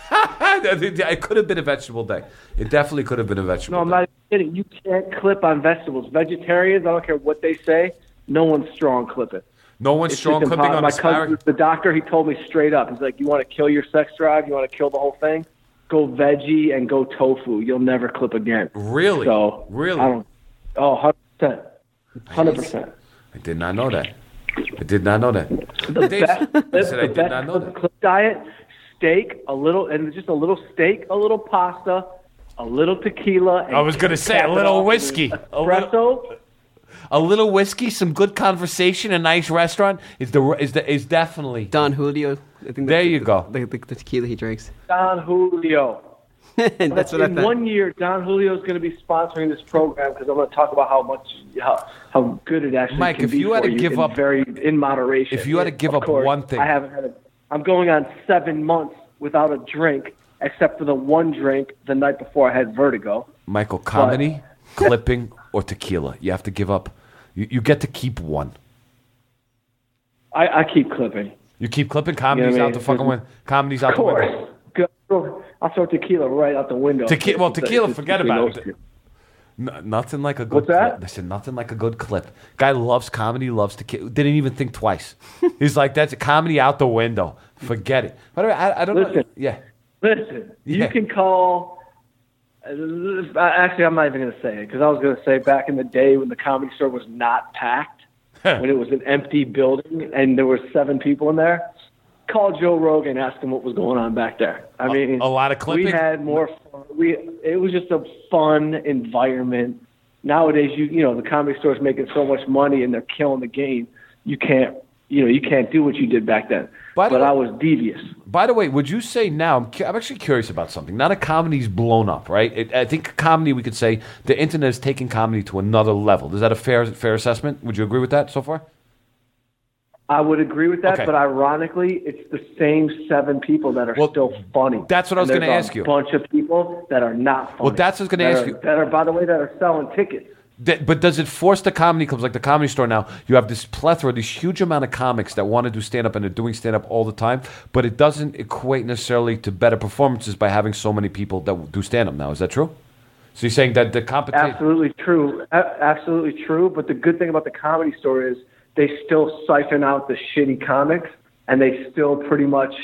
[LAUGHS] it could have been a vegetable day. It definitely could have been a vegetable. No, I'm day. not kidding. You can't clip on vegetables. Vegetarians, I don't care what they say. No one's strong clipping. No one's It's strong clipping on My cousin, the doctor, he told me straight up. He's like, "You want to kill your sex drive? You want to kill the whole thing? Go veggie and go tofu. You'll never clip again." Really? So Really? I don't. Oh, hundred percent, hundred percent. I did not know that. I did not know that. The Dave, best, I said I did not know that. clip diet: steak, a little, and just a little steak, a little pasta, a little tequila. And I was gonna say, a little off with whiskey. A espresso. A little whiskey, some good conversation, a nice restaurant is the is the is definitely. Don Julio. I think There that's you the, go. The, the, the tequila he drinks. Don Julio. And [LAUGHS] that's what I in thought. one year, Don Julio is going to be sponsoring this program because I'm going to talk about how much how, how good it actually Mike, can if be you had for to give in up- very in moderation. if you had to give up course, one thing- I haven't had. A, I'm going on seven months without a drink, except for the one drink the night before I had vertigo. Michael, comedy, [LAUGHS] clipping, or tequila. You have to give up. You, you get to keep one. I, I keep clipping. You keep clipping. Comedy's You know out what I the mean? fucking window. Comedy's out the window. I'll throw tequila right out the window. Tequi- well, tequila, forget about it. N- nothing like a good What's that? clip. Listen, nothing like a good clip. Guy loves comedy, loves to ki- didn't even think twice. [LAUGHS] He's like, that's a comedy out the window. Forget it. By the way, I, I don't know. Listen. Yeah. Listen, Yeah. you can call. uh, Actually, I'm not even going to say it because I was going to say back in the day when the comedy store was not packed, when it was an empty building and there were seven people in there. Call Joe Rogan, ask him what was going on back there. I mean, a lot of clipping? We had more. Fun. We it was just a fun environment. Nowadays, you you know the comedy store is making so much money and they're killing the game. You can't you know you can't do what you did back then. By the but way- I was devious. By the way, would you say now? I'm, cu- I'm actually curious about something. Now that comedy's blown up, right? It, I think comedy. We could say the internet is taking comedy to another level. Is that a fair fair assessment? Would you agree with that so far? I would agree with that, Okay. but ironically, it's the same seven people that are Well, still funny. that's what I was gonna ask you. A bunch of people that are not funny. Well, that's what I was gonna ask are- you. That are, by the way, that are selling tickets. That- but does it force the comedy clubs like the comedy store now? You have this plethora, this huge amount of comics that want to do stand up and they're doing stand up all the time, but it doesn't equate necessarily to better performances by having so many people that do stand up now. Is that true? So you're saying that the competition. Absolutely true. A- absolutely true. But the good thing about the comedy store is they still siphon out the shitty comics, and they still pretty much.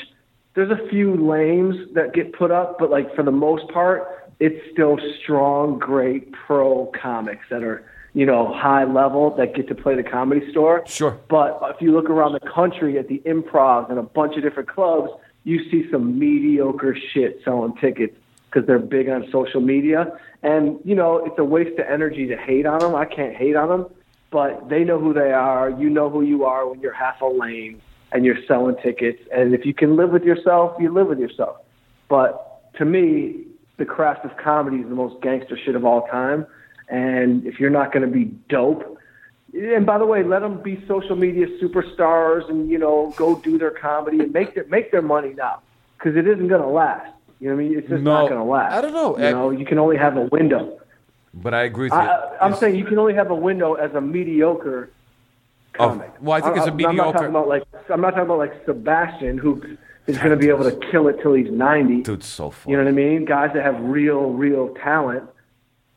There's a few lames that get put up, but like for the most part, it's still strong, great pro comics that are you know high level that get to play the comedy store. Sure. But if you look around the country at the improv and a bunch of different clubs, you see some mediocre shit selling tickets because they're big on social media. And, you know, it's a waste of energy to hate on them. I can't hate on them, but they know who they are. You know who you are when you're half a lane and you're selling tickets. And if you can live with yourself, you live with yourself. But to me, the craft of comedy is the most gangster shit of all time. And if you're not going to be dope, and by the way, let them be social media superstars and you know go do their comedy and make their make their money now because it isn't going to last. You know what I mean? It's just No, not going to last. I don't know. You know, you can only have a window. But I agree with you. I, I- I'm It's- saying you can only have a window as a mediocre Oh, comic. well, I think it's a I'm not mediocre- talking about like I'm not talking about like Sebastian who is going to be able to kill it till he's 90. Dude's so funny. You know what I mean? Guys that have real, real talent.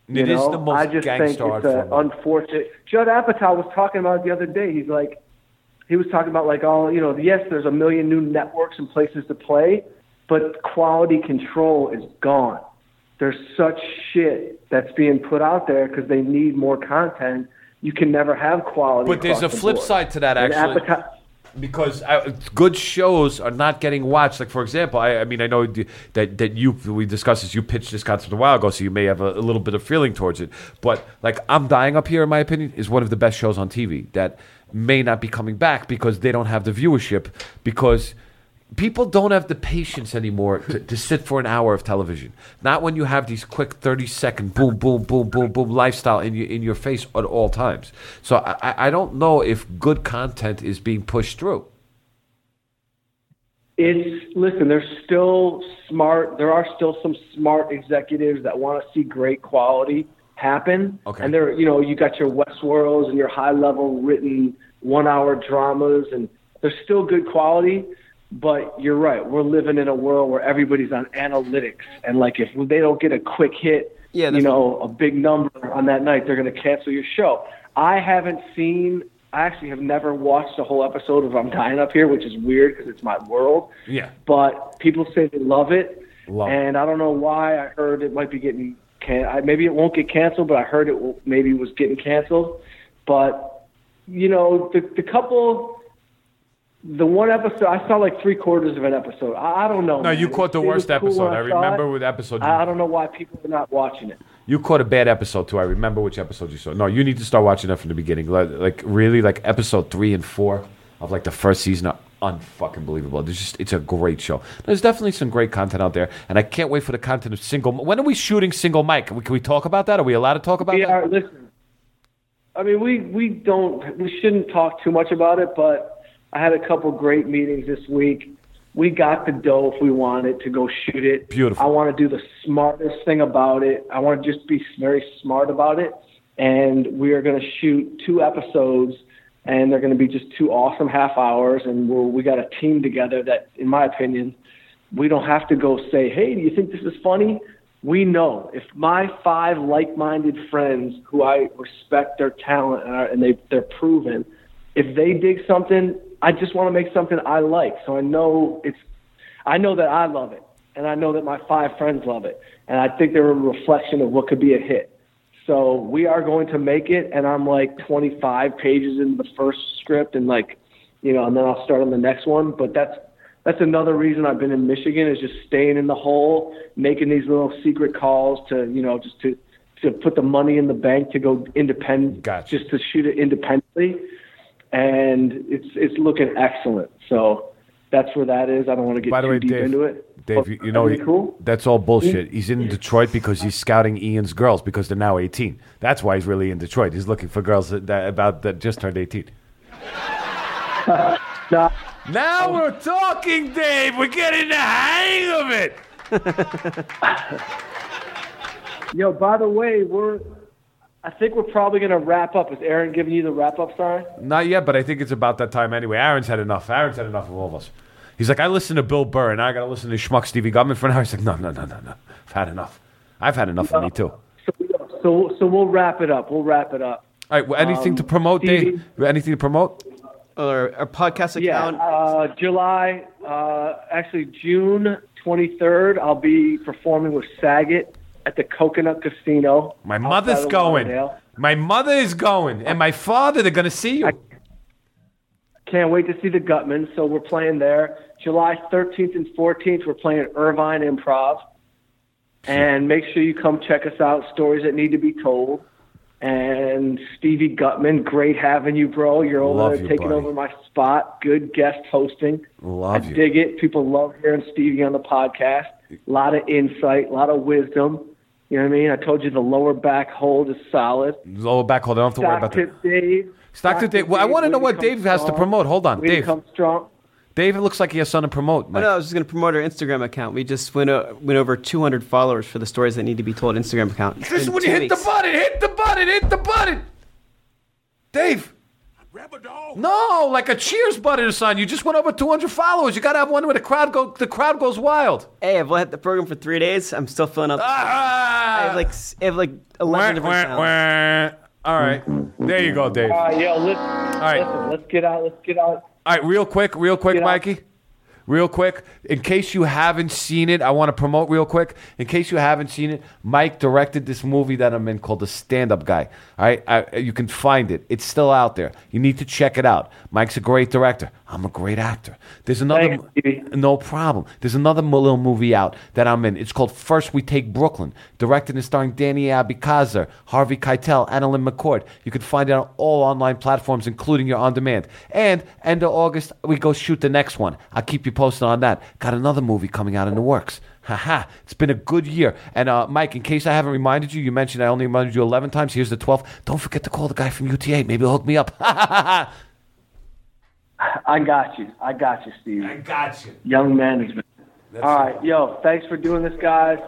It You is the most I just think it's form. unfortunate. Judd Apatow was talking about it the other day. He's like, he was talking about like all you know. Yes, there's a million new networks and places to play, but quality control is gone. There's such shit that's being put out there because they need more content. You can never have quality. But there's a the flip board. side to that, actually. Apatow- because uh, good shows are not getting watched. Like for example, I, I mean, I know that that you we discussed this. You pitched this concept a while ago, so you may have a, a little bit of feeling towards it. But like, I'm dying up here, in my opinion, is one of the best shows on TV that may not be coming back because they don't have the viewership because. People don't have the patience anymore to, to sit for an hour of television. Not when you have these quick thirty second boom, boom, boom, boom, boom lifestyle in your in your face at all times. So I, I- I don't know if good content is being pushed through. It's listen. There's still smart. There are still some smart executives that want to see great quality happen. Okay. And there, you know, you got your Westworlds and your high level written one hour dramas, and there's still good quality. But you're right. We're living in a world where everybody's on analytics, and like if they don't get a quick hit, Yeah, you know, a big number on that night, they're going to cancel your show. I haven't seen. I actually have never watched a whole episode of I'm Dying Up Here, which is weird because it's my world Yeah. but people say they love it, Love and I don't know why. I heard it might be getting can. I, maybe it won't get canceled, but I heard it will, maybe was getting canceled. But you know, the the couple, the one episode, I saw like three quarters of an episode. I, I don't know. No, you caught the It worst cool episode. I saw remember it. what episode I, I don't know why people are not watching it. You caught a bad episode too. I remember which episode you saw. No, you need to start watching that from the beginning. Like, like really, like episode three and four of like the first season are unfucking believable. There's just it's a great show. There's definitely some great content out there, and I can't wait for the content of single. When are we shooting single Mike? Can we, can we talk about that? Are we allowed to talk about that? are listen. I mean, we we don't we shouldn't talk too much about it, but I had a couple great meetings this week. We got the dough if we wanted to go shoot it. Beautiful. I want to do the smartest thing about it. I want to just be very smart about it, and we are going to shoot two episodes, and they're going to be just two awesome half hours, and we're, we got a team together that, in my opinion, we don't have to go say, hey, do you think this is funny? We know if my five like-minded friends who I respect their talent and, are, and they they're proven, if they dig something, I just want to make something I like. So I know it's, I know that I love it, and I know that my five friends love it, and I think they're a reflection of what could be a hit. So we are going to make it, and I'm like 25 pages in the first script, and like, you know, and then I'll start on the next one. But that's that's another reason I've been in Michigan is just staying in the hole, making these little secret calls to, you know, just to to put the money in the bank to go independent, Gotcha. just to shoot it independently, and it's it's looking excellent. So that's where that is. I don't want to get By the too way, deep Dave, into it. Dave, you, you know everything cool. that's all bullshit. He's in Detroit because he's scouting Ian's girls because they're now 18. That's why he's really in Detroit. He's looking for girls that, that about that just turned 18. [LAUGHS] Nah, Now we're talking, Dave. We're getting the hang of it. [LAUGHS] yo, by the way, we're. I think we're probably gonna wrap up. Is Aaron giving you the wrap up sign? Not yet, but I think it's about that time anyway. Aaron's had enough. Aaron's had enough of all of us. He's like, I listen to Bill Burr, and I got to listen to Schmuck Stevie Gutman for an hour. He's like, no, no, no, no, no. I've had enough. I've had enough of me too. So, so, so we'll wrap it up. We'll wrap it up. All right. well, anything to promote, Stevie? Dave? Anything to promote? Or our podcast Yeah, account. uh, July, uh, actually June 23rd, I'll be performing with Saget at the Coconut Casino. My mother's going. Lauderdale. My mother is going, and my father. They're going to see you. Can't wait to see the Gutman. So we're playing there. July 13th and 14th, we're playing at Irvine Improv. And make sure you come check us out. Stories that need to be told. And Stevie Gutman, great having you, bro. You're over you, taking buddy. over my spot. Good guest hosting. Love I you. dig it. People love hearing Stevie on the podcast. A lot of insight, a lot of wisdom. You know what I mean? I told you the lower back hold is solid. Lower back hold. I don't have to worry about that. tip Dave. Stock tip Dave. Well, I wanna know what come Dave has to promote. Hold on, Way to Dave. come strong. Dave, it looks like he has something to promote. Oh, Mike. no, I was just going to promote our Instagram account. We just went, o- went over 200 followers for the stories that need to be told Instagram account. This is when you two hit the button. Hit the button. Hit the button. Dave. No, like a Cheers button or something. You just went over 200 followers. You got to have one where the crowd go. The crowd goes wild. Hey, I've had the program for three days. I'm still filling up. Ah, I have like s- I have like 11 different Wah, sounds. wah, wah. All right, there you go, Dave. All All right, yo, listen, right, listen, let's get out. Let's get out. all right, real quick, real quick, Yeah. Mikey. Real quick, in case you haven't seen it, I want to promote real quick. In case you haven't seen it, Mike directed this movie that I'm in called The Stand Up Guy. All right, I, you can find it. It's still out there. You need to check it out. Mike's a great director. I'm a great actor. There's another. Thanks, No problem. There's another little movie out that I'm in. It's called First We Take Brooklyn, directed and starring Danny Abeckaser, Harvey Keitel, AnnaLynne McCord. You can find it on all online platforms, including your on demand. And end of August, we go shoot the next one. I'll keep you posted on that. Got another movie coming out in the works. Haha, it's been a good year. And uh, Mike, in case I haven't reminded you, you mentioned I only reminded you 11 times. Here's the 12th. Don't forget to call the guy from UTA. Maybe he'll hook me up. [LAUGHS] I got you. I got you, Steve. I got you. Young management. All right, yo, thanks for doing this, guys.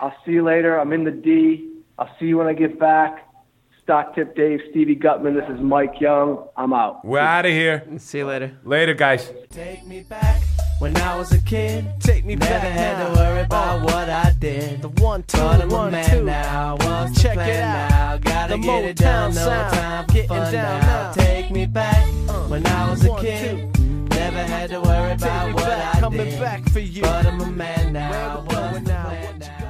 I'll see you later. I'm in the D. I'll see you when I get back. Stock tip Dave, Stevie Gutman. This is Mike Young. I'm out. We're out of here. See you later. Later, guys. Take me back when I was a kid. Take me Never back had now. to worry about what I did. The one, two, But I'm a man two. now. What's Check the it out. now? Gotta The get it done. Motown No time for Getting fun down now. now. Take me back uh, when I was a One, kid. Never had to worry Take about what back, I coming did. back for you. But I'm a man now. Where we What's going the now? plan What you now?